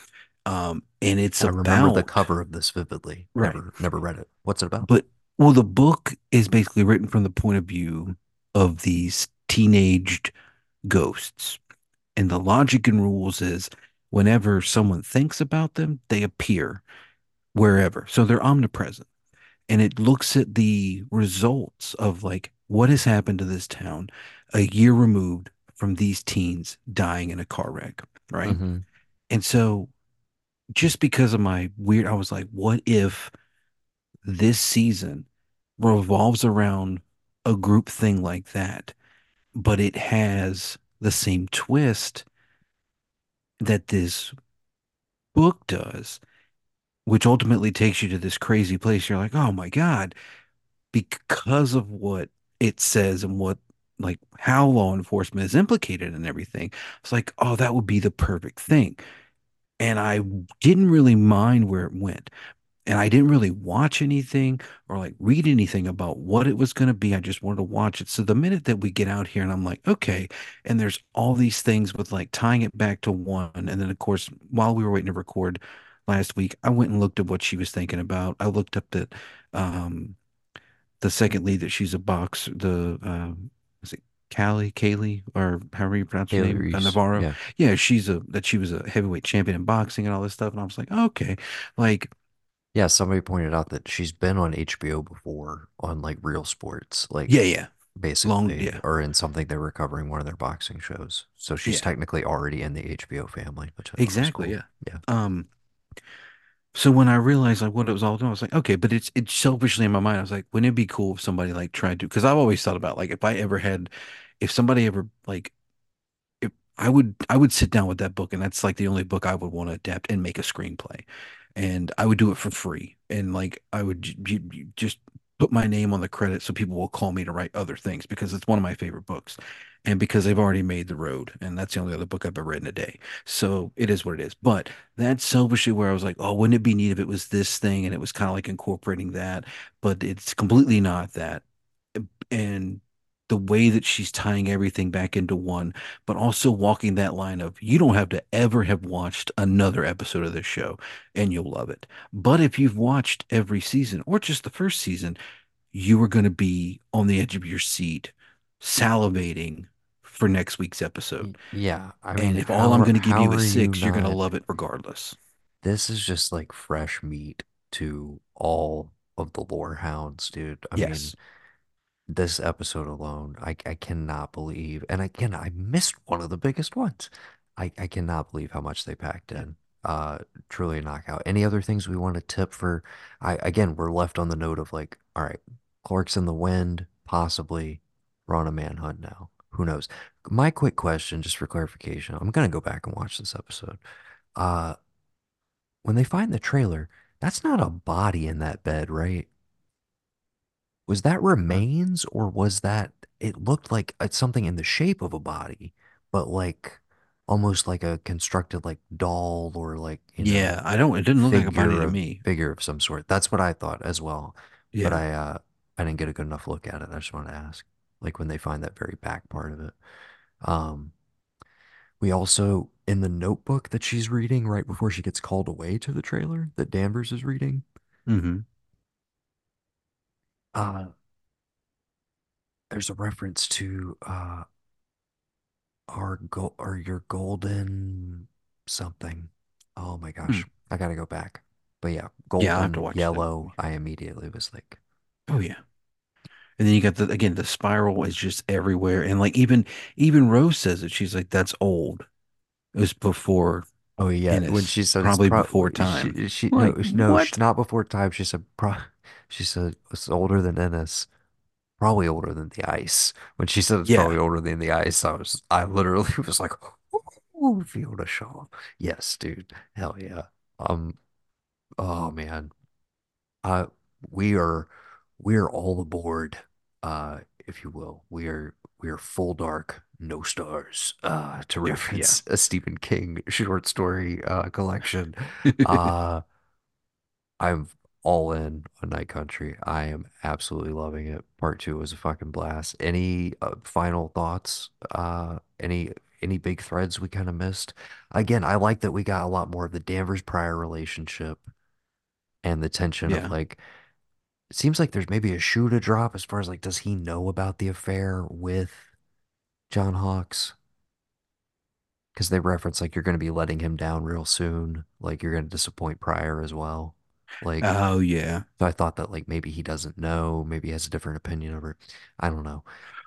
Um, and it's I remember the cover of this vividly. right. Never, never read it. What's it about? But well, the book is basically written from the point of view of these teenaged ghosts. And the logic and rules is whenever someone thinks about them, they appear wherever. So they're omnipresent. And it looks at the results of like what has happened to this town a year removed from these teens dying in a car wreck, right? Mm-hmm. And so just because of my weird, I was like, what if this season revolves around a group thing like that, but it has the same twist that this book does, which ultimately takes you to this crazy place. You're like, oh my God, because of what it says and what like how law enforcement is implicated and everything. It's like, oh, that would be the perfect thing. And I didn't really mind where it went. And I didn't really watch anything or like read anything about what it was going to be. I just wanted to watch it. So the minute that we get out here and I'm like, okay, and there's all these things with like tying it back to one. And then, of course, while we were waiting to record last week, I went and looked at what she was thinking about. I looked up that um, the second lead that she's a box, the um, is it Callie, Kaylee, or however you pronounce her name, uh, Reis. Navarro. Yeah. Yeah, she's a that she was a heavyweight champion in boxing and all this stuff. And I was like, okay, like Yeah, somebody pointed out that she's been on HBO before on like Real Sports, like yeah, yeah, basically, yeah, or in something they were covering one of their boxing shows. So she's yeah, technically already in the HBO family, which I exactly, cool. yeah. Yeah. Um, so when I realized like what it was all doing, I was like, okay, but it's it's selfishly in my mind, I was like, wouldn't it be cool if somebody like tried to? Because I've always thought about like if I ever had, if somebody ever like if I would I would sit down with that book and that's like the only book I would want to adapt and make a screenplay. And I would do it for free. And like I would j- j- just put my name on the credit so people will call me to write other things because it's one of my favorite books. And because they've already made The Road, and that's the only other book I've ever read in a day. So it is what it is. But that's selfishly where I was like, oh, wouldn't it be neat if it was this thing and it was kind of like incorporating that, but it's completely not that and the way that she's tying everything back into one, but also walking that line of you don't have to ever have watched another episode of this show and you'll love it. But if you've watched every season or just the first season, you are going to be on the edge of your seat, salivating for next week's episode. Yeah. I And if all I'm going to give you is six, you're going to love it regardless. This is just like fresh meat to all of the lore hounds, dude. I mean, Yes. This episode alone, I I cannot believe, and again, I missed one of the biggest ones. I I cannot believe how much they packed in. Uh, truly a knockout. Any other things we want to tip for? I again, we're left on the note of like, all right, Clark's in the wind, possibly. We're on a manhunt now. Who knows? My quick question, just for clarification, I'm gonna go back and watch this episode. Uh, when they find the trailer, that's not a body in that bed, right? Was that Uh, remains or was that it looked like it's something in the shape of a body, but like almost like a constructed like doll or like, you yeah, I don't. It didn't look like a body figure to of me. figure of some sort. That's what I thought as well. But Yeah. I uh I didn't get a good enough look at it. I just want to ask. Like when they find that very back part of it. Um we also in the notebook that she's reading right before she gets called away to the trailer that Danvers is reading. hmm Uh there's a reference to uh our go or your golden something. Oh my Hmm. gosh. I gotta go back. But yeah, Yeah, I'll have to watch yellow, movie. I immediately was like, Oh yeah. And then you got the again the spiral is just everywhere, and like even even Rose says it. She's like, "That's old. It was before oh yeah. When she said probably pro before time." she she I'm no no what? not before time. She said pro she said it's older than Ennis. Probably older than the ice. When she said it's Yeah, probably older than the ice, I was I literally [LAUGHS] was like, oh, Fiona Shaw. Yes, dude. Hell yeah. Um, oh man. Uh, we are we are all aboard, uh, if you will. We are we are full dark, no stars, uh, to yeah, [LAUGHS] yeah. reference a Stephen King short story uh collection. [LAUGHS] Uh, I'm all in on Night Country. I am absolutely loving it. Part two was a fucking blast. Any uh, final thoughts? Uh, any any big threads we kind of missed? Again, I like that we got a lot more of the Danvers Prior relationship and the tension of like it seems like there's maybe a shoe to drop as far as like, does he know about the affair with John Hawkes? Because they reference like you're going to be letting him down real soon. Like you're going to disappoint Prior as well. Like, Oh yeah. so I thought that like maybe he doesn't know, maybe he has a different opinion of it. I don't know.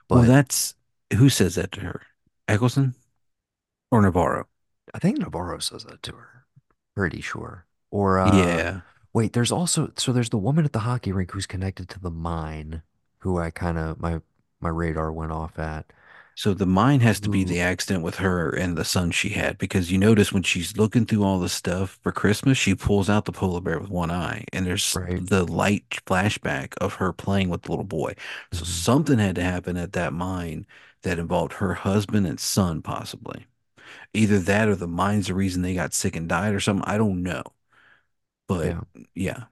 Well, that's who says that to her? Eccleston or Navarro? I think Navarro says that to her. Pretty sure. Or uh Yeah. wait, there's also so there's the woman at the hockey rink who's connected to the mine, who I kind of my my radar went off at. So the mine has to be the accident with her and the son she had because you notice when she's looking through all the stuff for Christmas, she pulls out the polar bear with one eye, and there's right? the light flashback of her playing with the little boy. So hmm something had to happen at that mine that involved her husband and son, possibly. Either that or the mine's the reason they got sick and died or something. I don't know. But Yeah. yeah.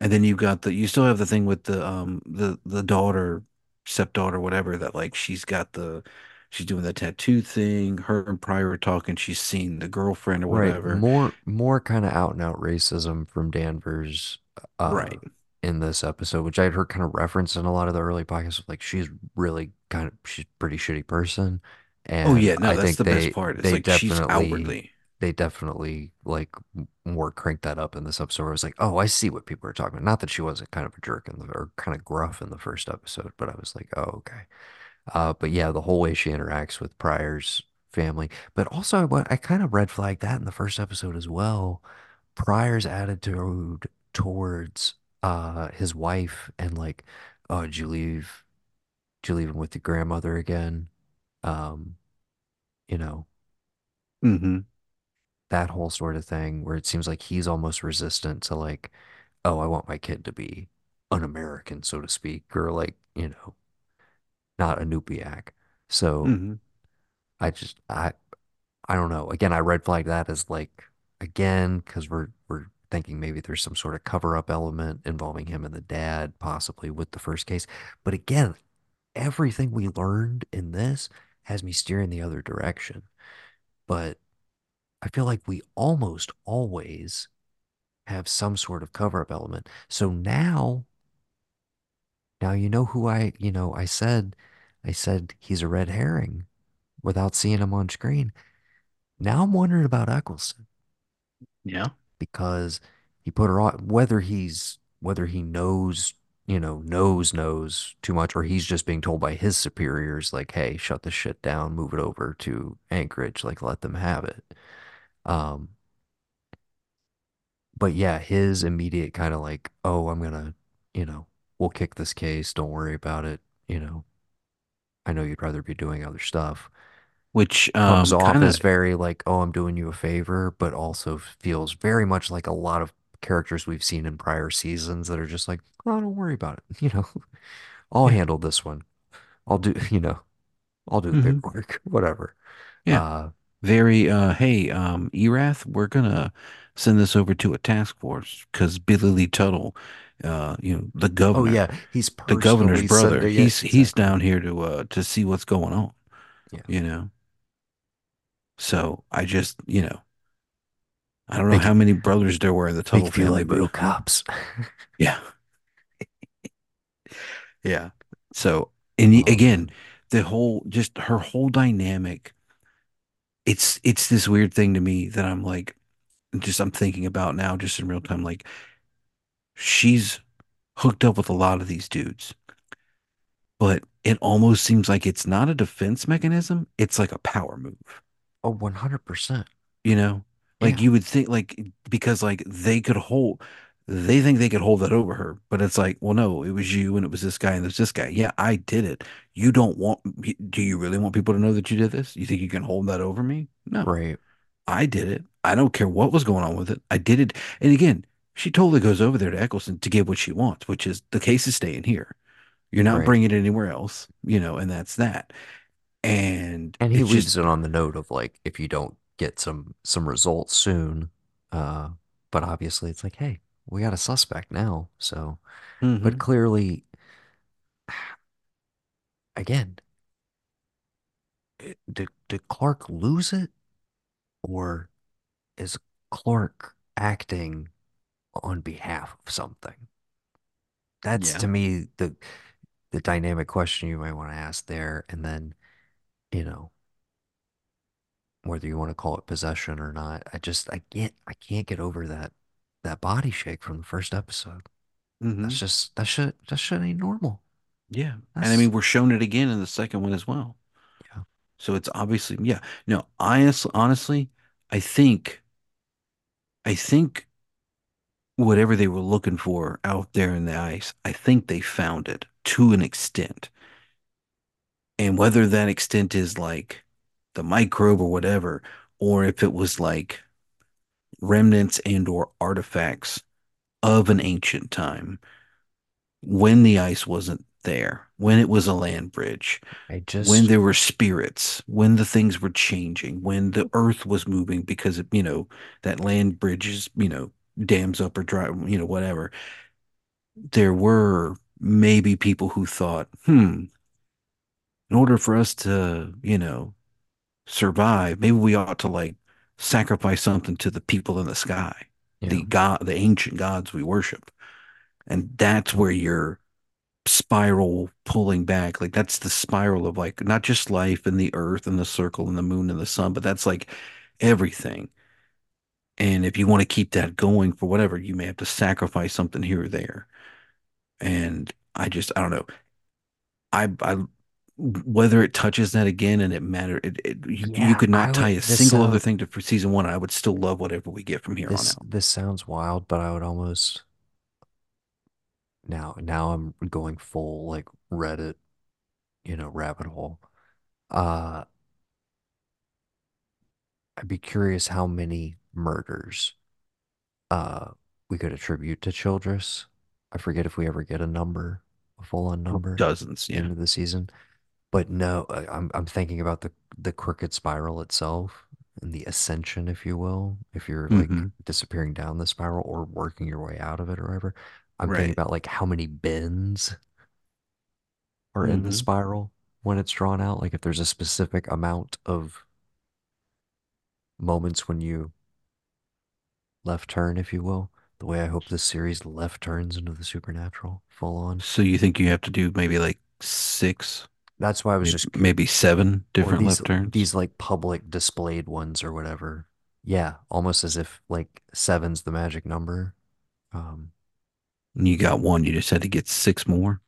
And then you've got the you still have the thing with the um the the daughter, stepdaughter, whatever, that like she's got the she's doing the tattoo thing. Her and Prior are talking, she's seen the girlfriend or Right. whatever. More more kind of out and out racism from Danvers uh Right. in this episode, which I'd heard kind of referenced in a lot of the early podcasts. Like she's really kind of she's a pretty shitty person. And Oh yeah, no, I that's think the best part. It's they like she's definitely outwardly. They definitely like more cranked that up in this episode I was like, oh, I see what people are talking about. Not that she wasn't kind of a jerk in the or kind of gruff in the first episode, but I was like, oh, okay. Uh, but yeah, the whole way she interacts with Prior's family, but also what I kind of red flagged that in the first episode as well. Prior's attitude towards uh his wife and like, oh, did you leave? Did you leave him with your grandmother again? Um, you know, hmm that whole sort of thing where it seems like he's almost resistant to like, oh, I want my kid to be un-American, so to speak, or like, you know, not a Iñupiaq. So hmm I just I I don't know. Again, I red flag that as like again because we're we're thinking maybe there's some sort of cover up element involving him and the dad possibly with the first case. But again, everything we learned in this has me steering the other direction. But I feel like we almost always have some sort of cover up element. So now, now you know who I, you know, I said I said he's a red herring without seeing him on screen. Now I'm wondering about Eccleston. Yeah. because he put her on whether he's whether he knows you know knows knows too much or he's just being told by his superiors like hey shut this shit down move it over to Anchorage like let them have it um but yeah his immediate kind of like oh I'm gonna you know we'll kick this case don't worry about it you know I know you'd rather be doing other stuff. which Comes um off kind of as very like, oh, I'm doing you a favor, but also feels very much like a lot of characters we've seen in prior seasons that are just like, oh, don't worry about it. [LAUGHS] You know, I'll handle this one. I'll do, [LAUGHS] you know, I'll do the hmm paperwork, [LAUGHS] whatever. Yeah. Uh, Very uh hey, um Erath, we're gonna send this over to a task force because Billy Lee Tuttle, uh, you know, the governor oh yeah, he's the governor's brother, sending it. he's he's down here to uh to see what's going on, Yeah. you know. So I just, you know, I don't know Make how it many brothers there were in the Tuttle family, like but real cops. [LAUGHS] yeah, [LAUGHS] yeah. So and Oh again, the whole just her whole dynamic, it's it's this weird thing to me that I'm like just I'm thinking about now just in real time, like she's hooked up with a lot of these dudes, but it almost seems like it's not a defense mechanism, it's like a power move. Oh, 100%. you know like Yeah. you would think like because like they could hold they think they could hold that over her but it's like well no it was you and it was this guy and there's this guy. Yeah I did it. You don't want do you really want people to know that you did this? You think you can hold that over me? No. Right. I did it. I don't care what was going on with it. I did it. And again she totally goes over there to Eccleston to get what she wants which is the case is staying here. You're not Right. bringing it anywhere else you know and that's that. And And he it's just leaves it on the note of like if you don't get some some results soon, uh, but obviously it's like, hey, we got a suspect now. So, but hmm clearly, again, did did Clark lose it, or is Clark acting on behalf of something? That's yeah to me the the dynamic question you might want to ask there, and then you know whether you want to call it possession or not. I just I can't I can't get over that that body shake from the first episode. That's hmm just that shit that shit ain't normal. Yeah. And I mean, we're shown it again in the second one as well. yeah. So it's obviously, yeah. No, I honestly, honestly, I think, I think whatever they were looking for out there in the ice, I think they found it to an extent. And whether that extent is like the microbe or whatever, or if it was like remnants and or artifacts of an ancient time when the ice wasn't there, when it was a land bridge, I when there were spirits, when the things were changing, when the earth was moving because of, you know, that land bridge is you know, dams up or dry, you know, whatever. There were maybe people who thought, hmm, in order for us to, you know, survive, maybe we ought to like sacrifice something to the people in the sky, yeah. the god, the ancient gods we worship. And that's where your spiral pulling back. Like that's the spiral of like not just life and the earth and the circle and the moon and the sun, but that's like everything. And if you want to keep that going for whatever, you may have to sacrifice something here or there. And I just, I don't know. I, I, whether it touches that again and it matter, it, it you, you could not tie a single other thing to for season one. I would still love whatever we get from here on this out. this sounds wild, but I would almost now now I'm going full like Reddit, you know, rabbit hole. Uh I'd be curious how many murders uh we could attribute to Childress. I forget if we ever get a number, a full on number Dozens, yeah. of the season. But no, I- I'm I'm thinking about the the crooked spiral itself and the ascension, if you will, if you're like hmm disappearing down the spiral or working your way out of it or whatever. I'm thinking Right. about like how many bends are in the hmm spiral when it's drawn out. Like if there's a specific amount of moments when you left turn, if you will. The way I hope this series left turns into the supernatural full on. So you think you have to do maybe like six That's why I was maybe, just maybe seven different these left turns. these like public displayed ones or whatever. Yeah, almost as if like seven's the magic number. Um, And you got one, you just had to get six more.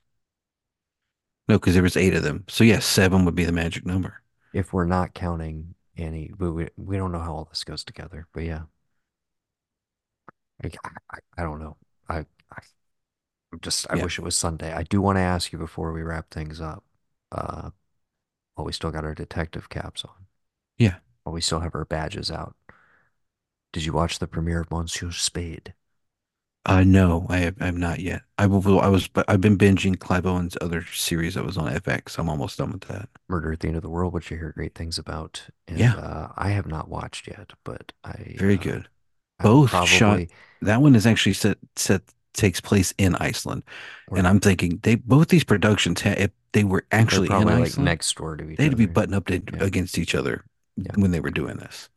No, because there was eight of them. So yeah, seven would be the magic number. if we're not counting any, but we we don't know how all this goes together. But yeah, I I, I don't know. I, I just I Yeah. wish it was Sunday. I do want to ask you before we wrap things up. Uh, well, we still got our detective caps on, Yeah. Well, we still have our badges out. Did you watch the premiere of Monsieur Spade? Uh, no, I have, I have not yet. I will, I was, but I've been binging Clive Owen's other series that was on FX. I'm almost done with that. Murder at the End of the World, which I hear great things about, and Yeah, uh, I have not watched yet, but I very uh, good. Both shot. That one is actually set set takes place in Iceland, and I'm thinking they both these productions, ha- if they were actually in probably like next door to be they each had to be other. buttoned up Yeah, against each other yeah. when they were doing this.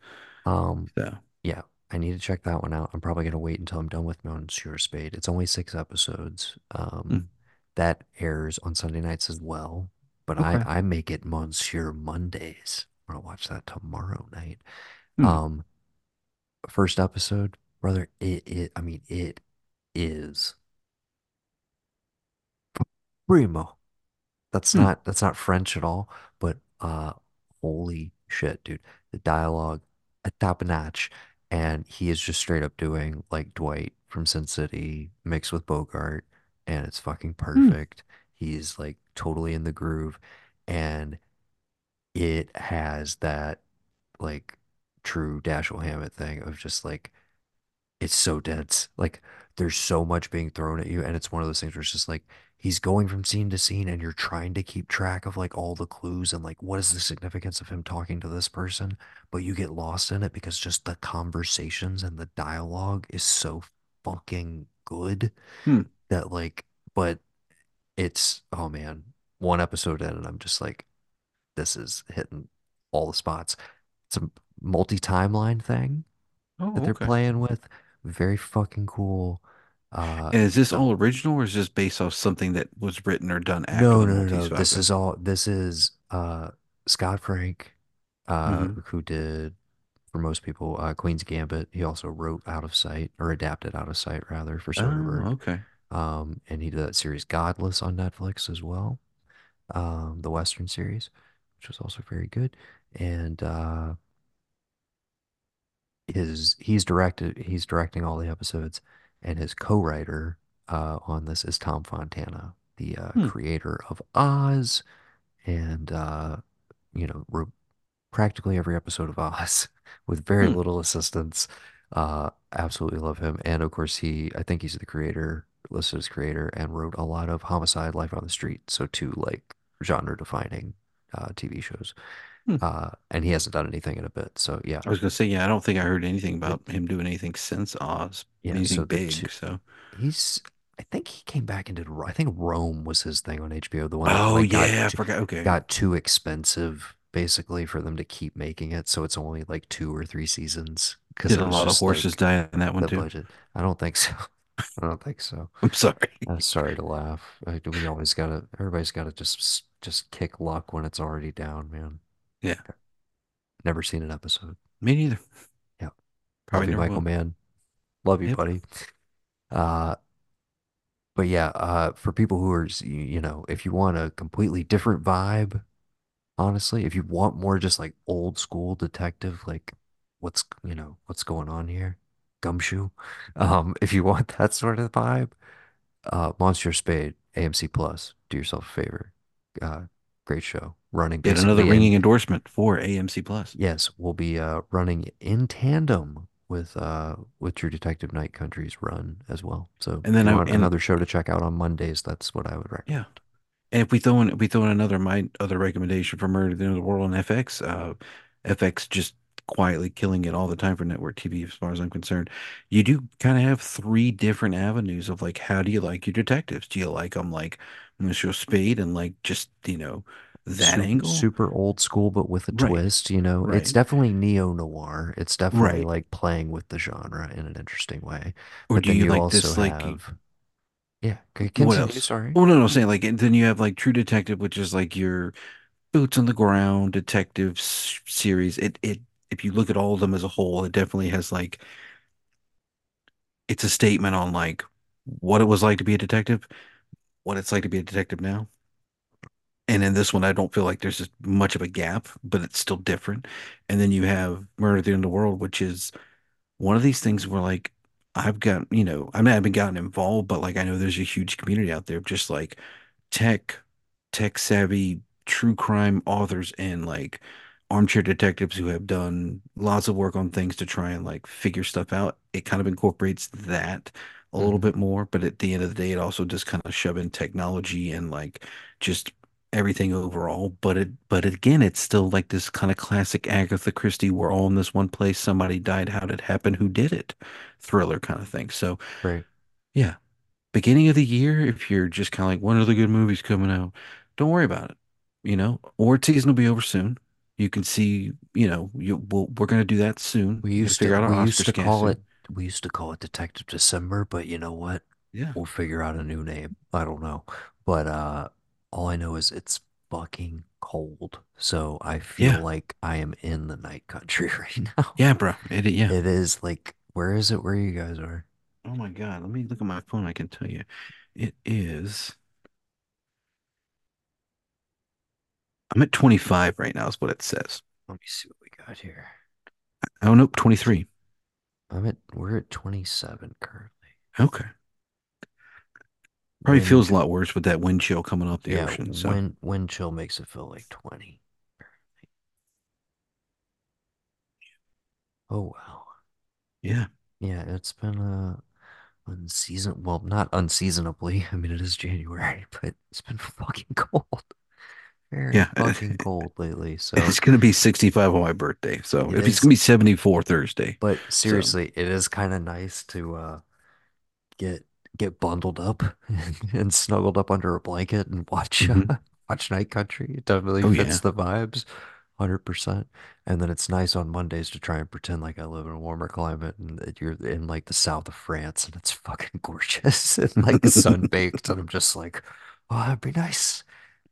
Um, So, yeah, I need to check that one out. I'm probably gonna wait until I'm done with Monsieur Spade. It's only six episodes. Um, mm, that airs on Sunday nights as well, but I okay. I make it Monsieur Mondays. I'm gonna watch that tomorrow night. Hmm. Um, first episode, brother. It it I mean it is primo. That's Hmm. not that's not French at all, but uh holy shit, dude. The dialogue, a top notch. And he is just straight up doing like Dwight from Sin City mixed with Bogart, and it's fucking Hmm. perfect. He's like totally in the groove, and it has that like true Dashiell Hammett thing of just like it's so dense. Like there's so much being thrown at you, and it's one of those things where it's just like he's going from scene to scene, and you're trying to keep track of like all the clues and like what is the significance of him talking to this person, but you get lost in it because just the conversations and the dialogue is so fucking good Hmm. that like, but it's oh man, one episode in, and I'm just like, this is hitting all the spots. It's a multi-timeline thing that Oh, they're okay. playing with. Very fucking cool. Uh, And is this all original or is this based off something that was written or done after no, no, no. This is all. This is uh Scott Frank, uh, hmm who did for most people uh, Queen's Gambit. He also wrote Out of Sight or adapted Out of Sight rather for Oh, Soderbergh. okay. Um, and he did that series Godless on Netflix as well. Um, the Western series, which was also very good. And uh, his he's directed he's directing all the episodes and his co-writer uh, on this is Tom Fontana, the uh, Hmm. creator of Oz and uh, you know wrote practically every episode of Oz [LAUGHS] with very Hmm. little assistance. Uh, absolutely love him, and of course he I think he's the creator, listed as creator, and wrote a lot of Homicide, Life on the Street, so two like genre defining uh, TV shows. Hmm. Uh, and he hasn't done anything in a bit, so yeah, I was gonna say, yeah, I don't think I heard anything about him doing anything since Oz, Yeah, anything so the two big. So, he's I think he came back and did I think Rome was his thing on HBO, the one that oh like got yeah, I forgot. Okay, got too expensive basically for them to keep making it, so it's only like two or three seasons because a lot of horses like die in that one too? budget. I don't think so. [LAUGHS] I don't think so. I'm sorry. I'm sorry to laugh. We always gotta everybody's gotta just just kick luck when it's already down, man. Yeah, Never seen an episode. me neither. Yeah. Probably Love you, Michael will. Mann. Love you, Yep. buddy. Uh But yeah, uh, for people who are, you know, if you want a completely different vibe, honestly, if you want more just like old school detective, like what's, you know, what's going on here, Gumshoe. Um, [LAUGHS] if you want that sort of vibe, uh, Monsieur Spade, AMC Plus, do yourself a favor. Uh, great show. Running Yet another in, ringing endorsement for AMC Plus. yes, we'll be uh running in tandem with uh with True Detective Night Country's run as well. So And then I want and another show to check out on Mondays, that's what I would recommend. yeah. And if we throw in, if we throw in another, my other recommendation for Murder at the End of the World on FX, uh, FX just quietly killing it all the time for network TV, as far as I'm concerned. You do kind of have three different avenues of like, how do you like your detectives? Do you like them like Monsieur Spade and like just, you know, that super angle? super old school but with a Right, twist you know it's definitely neo noir it's definitely right. like playing with the genre in an interesting way Or but do you you like this like have yeah c- what continue else? sorry Oh no, no, I'm saying like and then you have like True Detective, which is like your boots on the ground detective series. It it if you look at all of them as a whole, it definitely has like it's a statement on like what it was like to be a detective, what it's like to be a detective now. And in this one, I don't feel like there's much of a gap, but it's still different. And then you have Murder at the End of the World, which is one of these things where like I've got, you know, I mean, I haven't gotten involved, but like I know there's a huge community out there of just like tech, tech savvy true crime authors and like armchair detectives who have done lots of work on things to try and like figure stuff out. It kind of incorporates that a little hmm bit more, but at the end of the day, it also just kind of shove in technology and like just everything overall. But it, but again, it's still like this kind of classic Agatha Christie. We're all in this one place. Somebody died. How did it happen? Who did it? Thriller kind of thing. So Right. yeah, beginning of the year, if you're just kind of like, when are the good movies coming out? Don't worry about it. You know, or season will be over soon. You can see, you know, you we'll, we're going to do that soon. We used to figure out we used to call it we used to call it Detective December, but you know what? Yeah. We'll figure out a new name. I don't know. But uh all I know is it's fucking cold. So I feel Yeah. like I am in the night country [LAUGHS] right now. Yeah, bro. It, yeah. It is like where is it where you guys are? Oh my God. Let me look at my phone. I can tell you. It is, I'm at 25 right now, is what it says. Let me see what we got here. Oh, nope, 23. I'm at we're at 27 currently. Okay. Probably feels a lot worse with that wind chill coming off the yeah, ocean. So, wind wind chill makes it feel like 20. Oh wow. yeah. Yeah, it's been uh unseason well, not unseasonably. [LAUGHS] I mean it is January, [LAUGHS] but it's been fucking cold. Very Yeah. [LAUGHS] fucking cold lately. So It's going to be 65 on my birthday. So, it if it's gonna be 74 Thursday. but So, seriously, it is kind of nice to uh get get bundled up [LAUGHS] and snuggled up under a blanket and watch mhm. uh, watch Night Country. It definitely Oh, fits yeah. the vibes, 100%. And then it's nice on Mondays to try and pretend like I live in a warmer climate and that you're in like the south of France and it's [LAUGHS] fucking gorgeous and like sun-baked [LAUGHS] and I'm just like, oh, that'd be nice.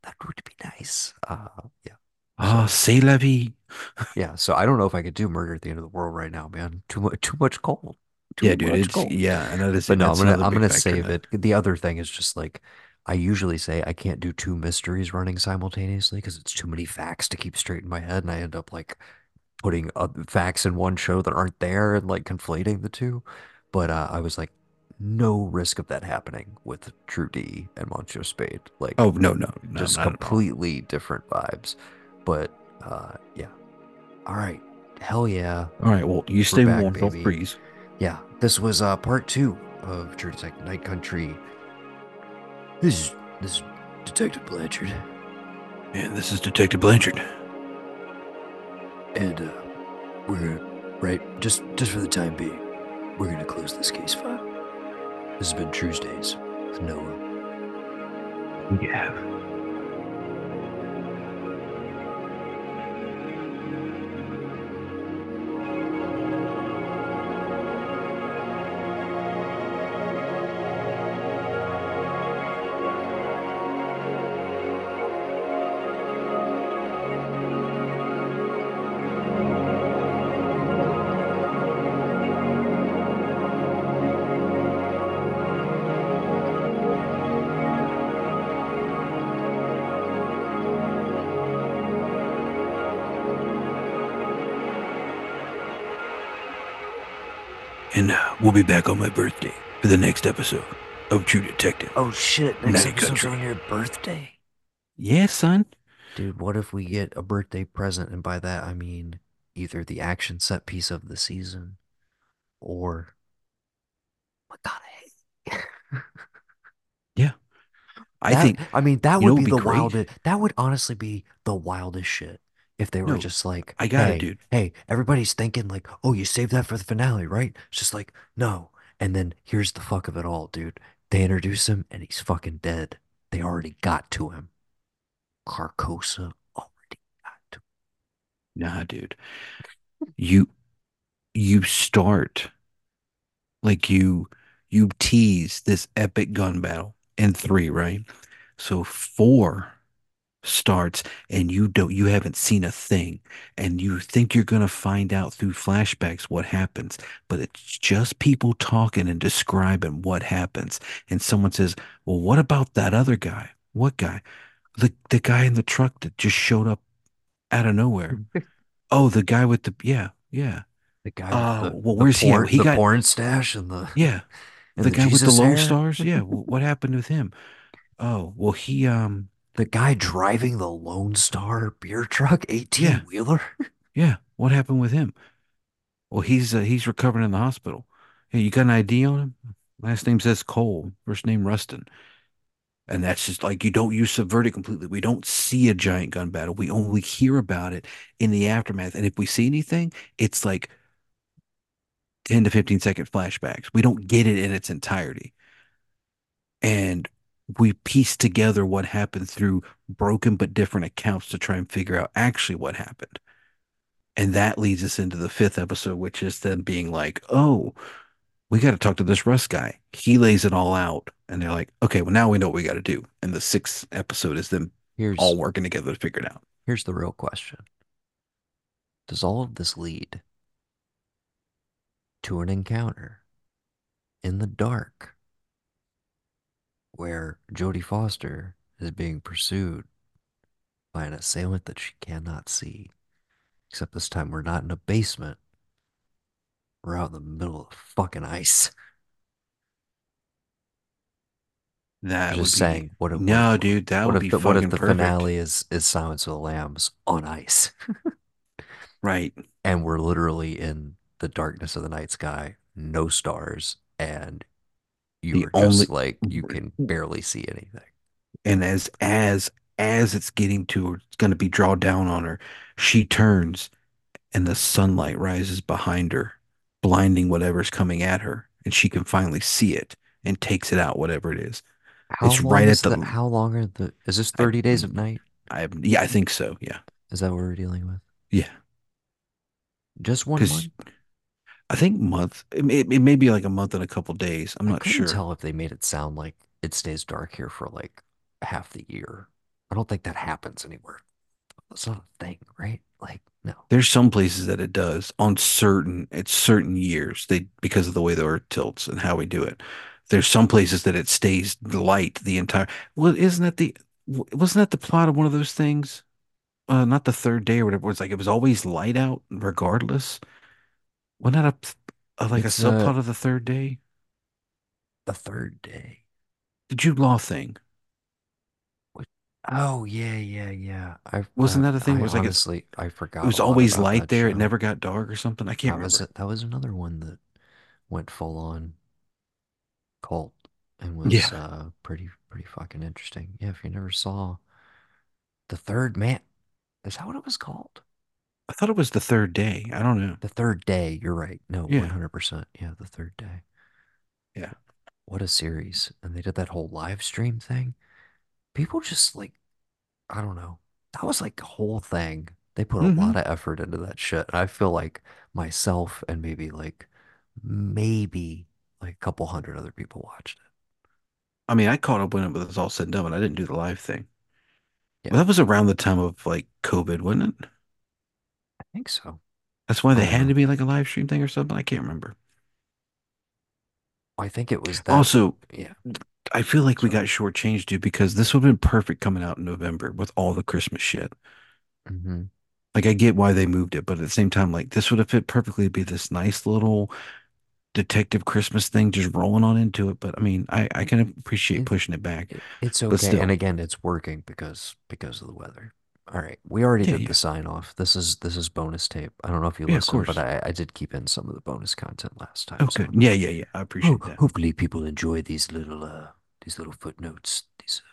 That would be nice. Uh, yeah. Ah, So c'est la vie. yeah, so I don't know if I could do Murder at the End of the World right now, man. Too much, too much cold, Yeah, dude. It's, cold. yeah. And that is, But no, I'm gonna I'm gonna save it. The other thing is just like I usually say I can't do two mysteries running simultaneously because it's too many facts to keep straight in my head, and I end up like putting uh, facts in one show that aren't there and like conflating the two. But uh, I was like, no risk of that happening with True D and Monsieur Spade. Like Oh, no, no, no, just not at all. completely different vibes. But uh, yeah. All right. Hell yeah. All right. Well, you We're stay back, warm. Don't baby. freeze. Yeah, this was uh part two of True Detective Night Country. This is this is Detective Blanchard, And this is Detective Blanchard. and uh, we're right just just for the time being, we're gonna close this case file. This has been Tuesdays with Noah. Yeah. And we'll be back on my birthday for the next episode of True Detective. Oh shit! Night Next episode's Country. on your birthday, Yeah, son. dude. What if we get a birthday present, and by that I mean either the action set piece of the season or McConaughey. [LAUGHS] Yeah. I That think, I mean that would what be the great. wildest. That would honestly be the wildest shit if they were No, just like, I got it, "Hey, dude. hey, everybody's thinking like, oh, you saved that for the finale, right?" It's just like, no. And then here's the fuck of it all, dude. They introduce him and he's fucking dead. They already got to him. Carcosa already got to him. Nah, dude. You you start like you you tease this epic gun battle in three, right? So four starts and you don't you haven't seen a thing and you think you're going to find out through flashbacks what happens but it's just people talking and describing what happens and someone says well what about that other guy? What guy? The the guy in the truck that just showed up out of nowhere. [LAUGHS] Oh the guy with the yeah yeah. The guy with uh the well where's he at? porn he the got porn stash and the yeah. and the the guy with the Jesus Lone. Stars? Yeah. [LAUGHS] What happened with him? Oh well he um The guy driving the Lone Star beer truck, 18 wheeler. yeah. yeah. What happened with him? Well, he's uh, he's recovering in the hospital. Hey, you got an ID on him? Last name says Cohle, first name Rustin. And that's just like you don't use subvert it completely. We don't see a giant gun battle. We only hear about it in the aftermath. And if we see anything, it's like 10 to 15 second flashbacks. We don't get it in its entirety. And we piece together what happened through broken but different accounts to try and figure out actually what happened. And that leads us into the fifth episode, which is them being like, oh, we got to talk to this Russ guy. He lays it all out. And they're like, okay, well, now we know what we got to do. And the sixth episode is them Here's all working together to figure it out. here's the real question. Does all of this lead to an encounter in the dark where Jodie Foster is being pursued by an assailant that she cannot see? Except this time we're not in a basement. We're out in the middle of fucking ice. That Just be saying, what if, no, what, dude, that would be the what if fucking the perfect. finale is is Silence of the Lambs on ice, [LAUGHS] Right. and we're literally in the darkness of the night sky, no stars, and you The only just like you can barely see anything. and as as as it's getting to her, it's gonna be draw down on her, she turns and the sunlight rises behind her, blinding whatever's coming at her, and she can finally see it and takes it out, whatever it is. How It's long right at the the how long are the is this I 30 days of night? I yeah, I think so. Yeah. Is that what we're dealing with? Yeah. Just one Because? I think month it may, it may be like a month and a couple days. I'm I not couldn't sure. tell if they made it sound like it stays dark here for like half the year. I don't think that happens anywhere. That's not a thing, right? Like, no. There's some places that it does on certain it's certain years they because of the way the earth tilts and how we do it. There's some places that it stays light the entire. Well, isn't that the wasn't that the plot of one of those things? Uh, not the third day or whatever. It's like it was always light out regardless. Wasn't that a, a like a It's uh subplot of the third day? the third day. The Jude Law thing. What? Oh yeah, yeah, yeah. I Wasn't that a thing? I It was like it's honestly I forgot. it forgot was a lot always about light that there. It show. never got dark or something. I can't That was remember. it. That was another one that went full on cult and Yeah, was uh pretty pretty fucking interesting. Yeah, if you never saw the third man, is that what it was called? I thought it was the third day. I don't know. The third day. You're right. No, Yeah, 100%. Yeah, the third day. yeah. What a series. And they did that whole live stream thing. People just like, I don't know. That was like a whole thing. They put a hmm lot of effort into that shit. And I feel like myself and maybe like, maybe like a couple hundred other people watched it. I mean, I caught up when it was all said and done, but I didn't do the live thing. Well, Yeah, that was around the time of like COVID, wasn't it? Think so. That's why they had to be like a live stream thing or something. I can't remember. I think it was that. Also, Yeah, I feel like we got shortchanged, dude, because this would have been perfect coming out in November with all the Christmas shit. hmm Like, I get why they moved it, but at the same time, like, this would have fit perfectly to be this nice little detective Christmas thing just rolling on into it. But I mean, I, I can appreciate pushing it back, it, it's okay. And again, it's working because because of the weather. All right, we already yeah, did the sign off. This is this is bonus tape. I don't know if you yeah, listened, but. I, I did keep in some of the bonus content last time. Oh, good. So Yeah, yeah, yeah. I oh, appreciate that. hopefully people enjoy these little uh these little footnotes, these uh,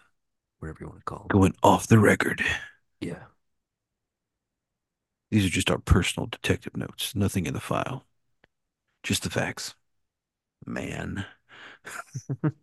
whatever you want to call them. Going off the record. Yeah. These are just our personal detective notes, nothing in the file, just the facts. Man. [LAUGHS]